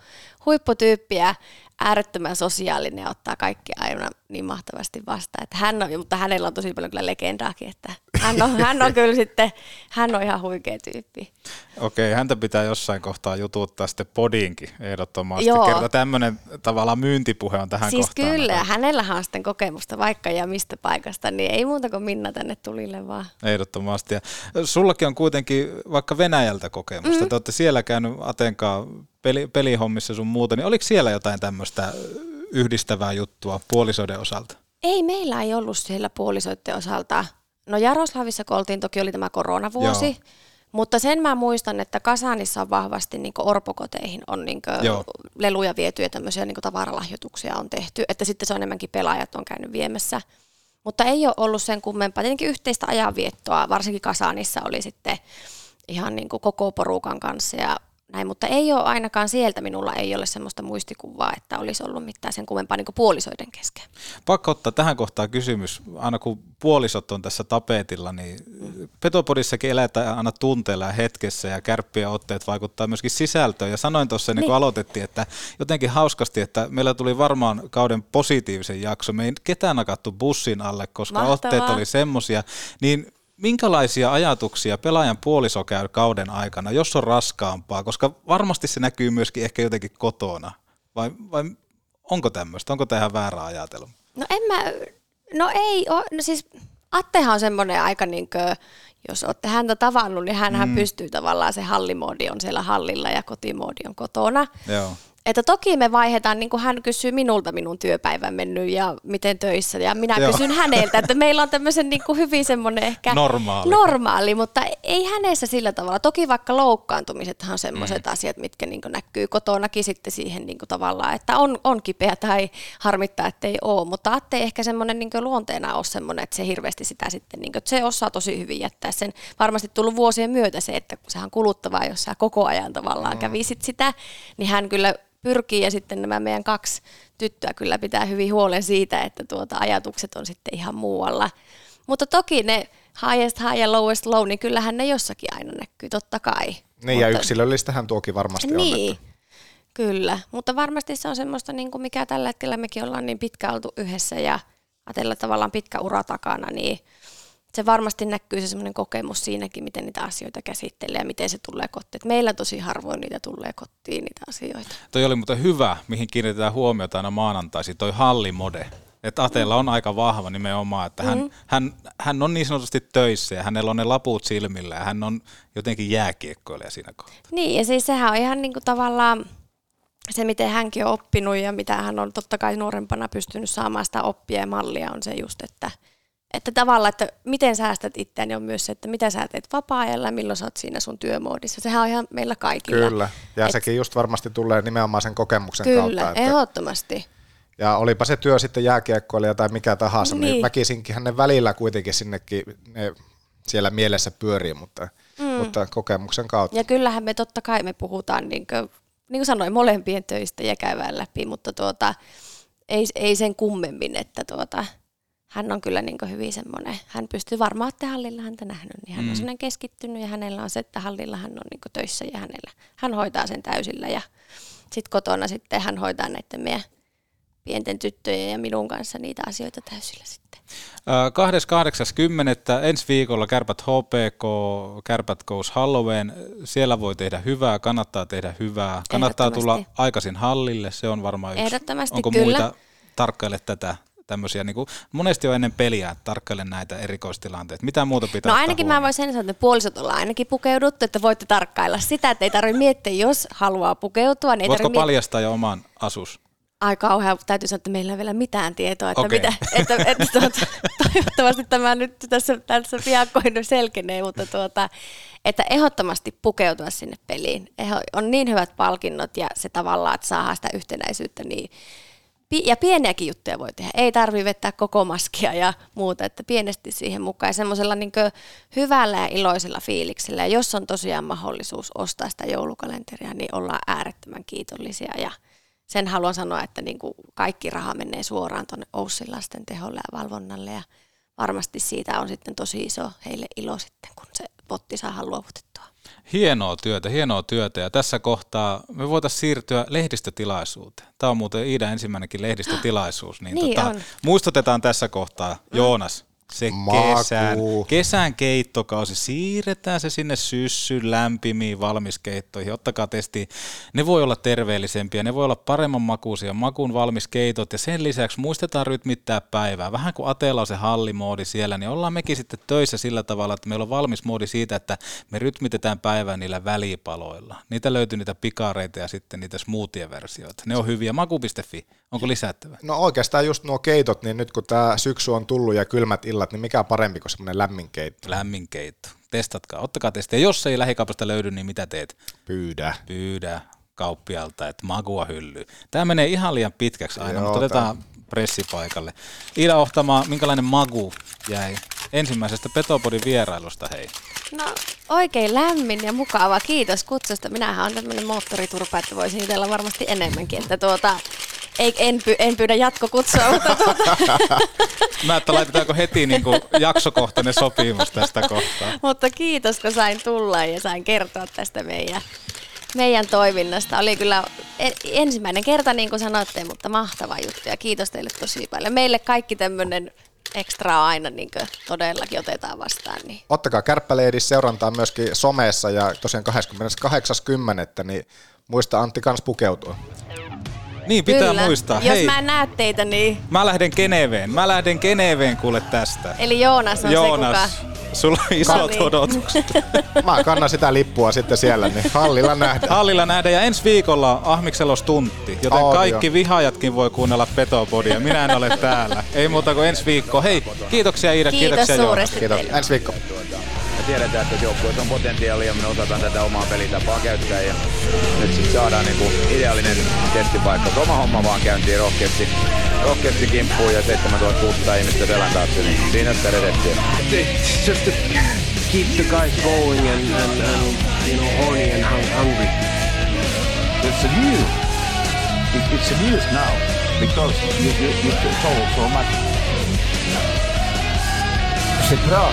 huipputyyppi ja äärettömän sosiaalinen ja ottaa kaikki aina niin mahtavasti vastaan. Että hän on, mutta hänellä on tosi paljon kyllä legendaakin, että hän on, hän on kyllä sitten, hän on ihan huikea tyyppi. Okei, häntä pitää jossain kohtaa jututtaa sitten podiinkin ehdottomasti. Joo. Kerta tämmöinen tavallaan myyntipuhe on tähän siis kohtaan. Siis kyllä, ja hänellä on sitten kokemusta vaikka ja mistä paikasta, niin ei muuta kuin Minna tänne tulille vaan. Ehdottomasti. Ja sullakin on kuitenkin vaikka Venäjältä kokemusta. Mm-hmm. Te olette siellä käynyt Atenkaan peli, pelihommissa sun muuta, niin oliko siellä jotain tämmöistä yhdistävää juttua puolisoiden osalta? Ei, meillä ei ollut siellä puolisoiden osalta. No Jaroslavissa kun oltiin, toki oli tämä koronavuosi, Joo. mutta sen mä muistan, että Kasanissa on vahvasti niin orpokoteihin on niin leluja viety ja tämmöisiä niin tavaralahjoituksia on tehty, että sitten se on enemmänkin pelaajat on käynyt viemässä. Mutta ei ole ollut sen kummempaa. Tietenkin yhteistä ajanviettoa, varsinkin Kasanissa oli sitten ihan niin koko porukan kanssa ja näin, mutta ei ole ainakaan sieltä minulla ei ole semmoista muistikuvaa, että olisi ollut mitään sen kummempaa niin puolisoiden kesken. Pakko ottaa tähän kohtaan kysymys, aina kun puolisot on tässä tapetilla, niin Petopodissakin eletään aina tunteella ja hetkessä ja kärppiä otteet vaikuttaa myöskin sisältöön. Ja sanoin tuossa, niin. niin kun aloitettiin, että jotenkin hauskasti, että meillä tuli varmaan kauden positiivisen jakso. Me ei ketään nakattu bussin alle, koska Mahtavaa. otteet oli semmosia. Niin minkälaisia ajatuksia pelaajan puoliso käy kauden aikana, jos on raskaampaa, koska varmasti se näkyy myöskin ehkä jotenkin kotona, vai, vai onko tämmöistä, onko tämä väärä ajatelma? No en mä, no ei ole, no siis Attehan on semmoinen aika niin kuin, jos olette häntä tavannut, niin hän mm. pystyy tavallaan, se hallimoodi on siellä hallilla ja kotimoodi on kotona. Joo. Että toki me vaihdetaan, niin kuin hän kysyy minulta minun työpäivän mennyt ja miten töissä, ja minä Joo. kysyn häneltä, että meillä on tämmöisen niin kuin hyvin semmoinen ehkä normaali. normaali, mutta ei hänessä sillä tavalla. Toki vaikka loukkaantumisethan on semmoiset mm. asiat, mitkä niin kuin näkyy kotonakin sitten siihen niin kuin tavallaan, että on, on kipeä tai harmittaa, että ei ole, mutta Atte ei ehkä semmoinen niin kuin luonteena ole semmoinen, että se hirveästi sitä sitten, niin kuin, että se osaa tosi hyvin jättää sen. Varmasti tullut vuosien myötä se, että sehän on kuluttavaa, jos sä koko ajan tavallaan mm. kävisit sitä, niin hän kyllä pyrkii ja sitten nämä meidän kaksi tyttöä kyllä pitää hyvin huolen siitä, että tuota ajatukset on sitten ihan muualla. Mutta toki ne highest high ja lowest low, niin kyllähän ne jossakin aina näkyy, totta kai. Niin mutta, ja yksilöllistähän tuokin varmasti niin, on. Että... Kyllä, mutta varmasti se on semmoista, niin kuin mikä tällä hetkellä mekin ollaan niin pitkä oltu yhdessä ja ajatella tavallaan pitkä ura takana, niin se varmasti näkyy se semmoinen kokemus siinäkin, miten niitä asioita käsittelee ja miten se tulee kotiin. Et meillä tosi harvoin niitä tulee kotiin, niitä asioita. Toi oli muuten hyvä, mihin kiinnitetään huomiota aina maanantaisin, toi hallimode. Että Atella on aika vahva nimenomaan, että hän, mm. hän, hän on niin sanotusti töissä ja hänellä on ne laput silmillä ja hän on jotenkin jääkiekkoilija siinä kohtaa. Niin ja siis sehän on ihan niin kuin tavallaan se, miten hänkin on oppinut ja mitä hän on totta kai nuorempana pystynyt saamaan sitä oppia ja mallia on se just, että – että tavallaan, että miten säästät itseäni on myös se, että mitä sä teet vapaa-ajalla ja milloin sä oot siinä sun työmoodissa. Sehän on ihan meillä kaikilla. Kyllä, ja Et, sekin just varmasti tulee nimenomaan sen kokemuksen kyllä, kautta. Kyllä, ehdottomasti. Ja olipa se työ sitten jääkiekkoilija tai mikä tahansa, niin, niin väkisinkin ne välillä kuitenkin sinnekin ne siellä mielessä pyörii, mutta, mm. mutta kokemuksen kautta. Ja kyllähän me totta kai me puhutaan, niin kuin, niin kuin sanoin, molempien töistä ja käydään läpi, mutta tuota, ei, ei sen kummemmin, että tuota, hän on kyllä niin hyvin semmoinen, hän pystyy varmaan, että hallilla häntä nähnyt, niin hän mm. on semmoinen keskittynyt ja hänellä on se, että hallilla hän on niin töissä ja hänellä, hän hoitaa sen täysillä ja sitten kotona sitten hän hoitaa näiden meidän pienten tyttöjen ja minun kanssa niitä asioita täysillä sitten. 2.8.10. ensi viikolla Kärpät HPK, Kärpät Goes Halloween. Siellä voi tehdä hyvää, kannattaa tehdä hyvää. Kannattaa tulla aikaisin hallille, se on varmaan yksi. Ehdottomasti, Onko kyllä. muita tarkkaile tätä tämmöisiä, niin kuin, monesti on ennen peliä, tarkkailen näitä erikoistilanteita. Mitä muuta pitää No ainakin mä voin sen sanoa, että puolisot ollaan ainakin pukeuduttu, että voitte tarkkailla sitä, että ei tarvitse miettiä, jos haluaa pukeutua. Niin Voitko miet- paljastaa jo oman asus? Ai kauhean, täytyy sanoa, että meillä ei ole vielä mitään tietoa, että, okay. mitä, että, että tuota, toivottavasti tämä nyt tässä, tässä piakkoin selkenee, mutta tuota, että ehdottomasti pukeutua sinne peliin. On niin hyvät palkinnot ja se tavallaan, että saadaan sitä yhtenäisyyttä, niin ja pieniäkin juttuja voi tehdä. Ei tarvi vetää koko maskia ja muuta, että pienesti siihen mukaan. Semmoisella niin hyvällä ja iloisella fiiliksellä. Ja jos on tosiaan mahdollisuus ostaa sitä joulukalenteria, niin ollaan äärettömän kiitollisia. Ja sen haluan sanoa, että niin kuin kaikki raha menee suoraan tuonne Oussin lasten teholle ja valvonnalle. Ja varmasti siitä on sitten tosi iso heille ilo sitten, kun se potti saadaan luovutettua. Hienoa työtä, hienoa työtä. Ja tässä kohtaa me voitaisiin siirtyä lehdistötilaisuuteen. Tämä on muuten Iida ensimmäinenkin lehdistötilaisuus. Niin, niin tota, muistutetaan tässä kohtaa, Joonas, se kesän, kesän keittokausi, siirretään se sinne syssyn lämpimiin valmiskeittoihin, ottakaa testi. Ne voi olla terveellisempiä, ne voi olla paremman makuisia, makuun valmiskeitot ja sen lisäksi muistetaan rytmittää päivää. Vähän kuin Ateella on se hallimoodi siellä, niin ollaan mekin sitten töissä sillä tavalla, että meillä on valmis moodi siitä, että me rytmitetään päivää niillä välipaloilla. Niitä löytyy niitä pikareita ja sitten niitä smoothie-versioita. Ne on hyviä. Maku.fi, onko lisättävä? No oikeastaan just nuo keitot, niin nyt kun tämä syksy on tullut ja kylmät illat, niin mikä parempi kuin semmoinen lämmin keitto? Lämmin keitto. Testatkaa, ottakaa testiä. Jos ei lähikaupasta löydy, niin mitä teet? Pyydä. Pyydä kauppialta, että magua hylly. Tämä menee ihan liian pitkäksi aina, Joo, mutta otetaan tämän. pressipaikalle. Iida Ohtama, minkälainen magu jäi ensimmäisestä Petopodin vierailusta, hei? No oikein lämmin ja mukava. Kiitos kutsusta. Minähän on tämmöinen moottoriturpa, että voisin jutella varmasti enemmänkin. Että tuota, ei, en, py, en pyydä jatkokutsua, mutta tuota. Mä että laitetaanko heti niin kuin jaksokohtainen sopimus tästä kohtaa. mutta kiitos, kun sain tulla ja sain kertoa tästä meidän, meidän toiminnasta. Oli kyllä ensimmäinen kerta, niin kuin sanoitte, mutta mahtava juttu ja kiitos teille tosi paljon. Meille kaikki tämmöinen ekstraa aina niin todellakin otetaan vastaan. Niin. Ottakaa kärppäleidis seurantaa myöskin somessa ja tosiaan 28.10. niin muista Antti kans pukeutua. Niin, pitää Kyllä. muistaa. Jos Hei, mä en näe teitä, niin... mä lähden Geneveen. Mä lähden Geneveen kuule tästä. Eli Joonas on Joonas, se, kuka... sulla on isot No niin. odotukset. Mä kannan sitä lippua sitten siellä, niin hallilla nähdään. Hallilla nähdään ja ensi viikolla Ahmiksella on stuntti, joten On, kaikki joo. vihaajatkin voi kuunnella Petopodia. Minä en ole täällä. Ei muuta kuin ensi viikko. Hei, kiitoksia Iida, Kiitos kiitoksia Joonas. suuresti Kiitos. Ensi viikko. Me tiedetään, että joukkueessa on potentiaalia ja me osataan tätä omaa pelitapaa käyttää ja nyt sitten saadaan niinku ideaalinen testipaikka. Oma homma vaan käyntiin rohkeasti, rohkeasti kimppuun ja 7600 ihmistä selän taakse, niin siinä sitä reseptiä. It's just to keep the guys going and, and, and you know horny and hung- hungry. It's a news. It, it's a news now because you, you, you told so much. C'est Prague,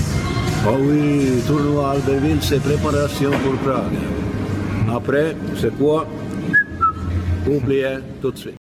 Oh oui, tournoi Albertville, c'est préparation pour Prague. Après, c'est quoi Oubliez tout de suite.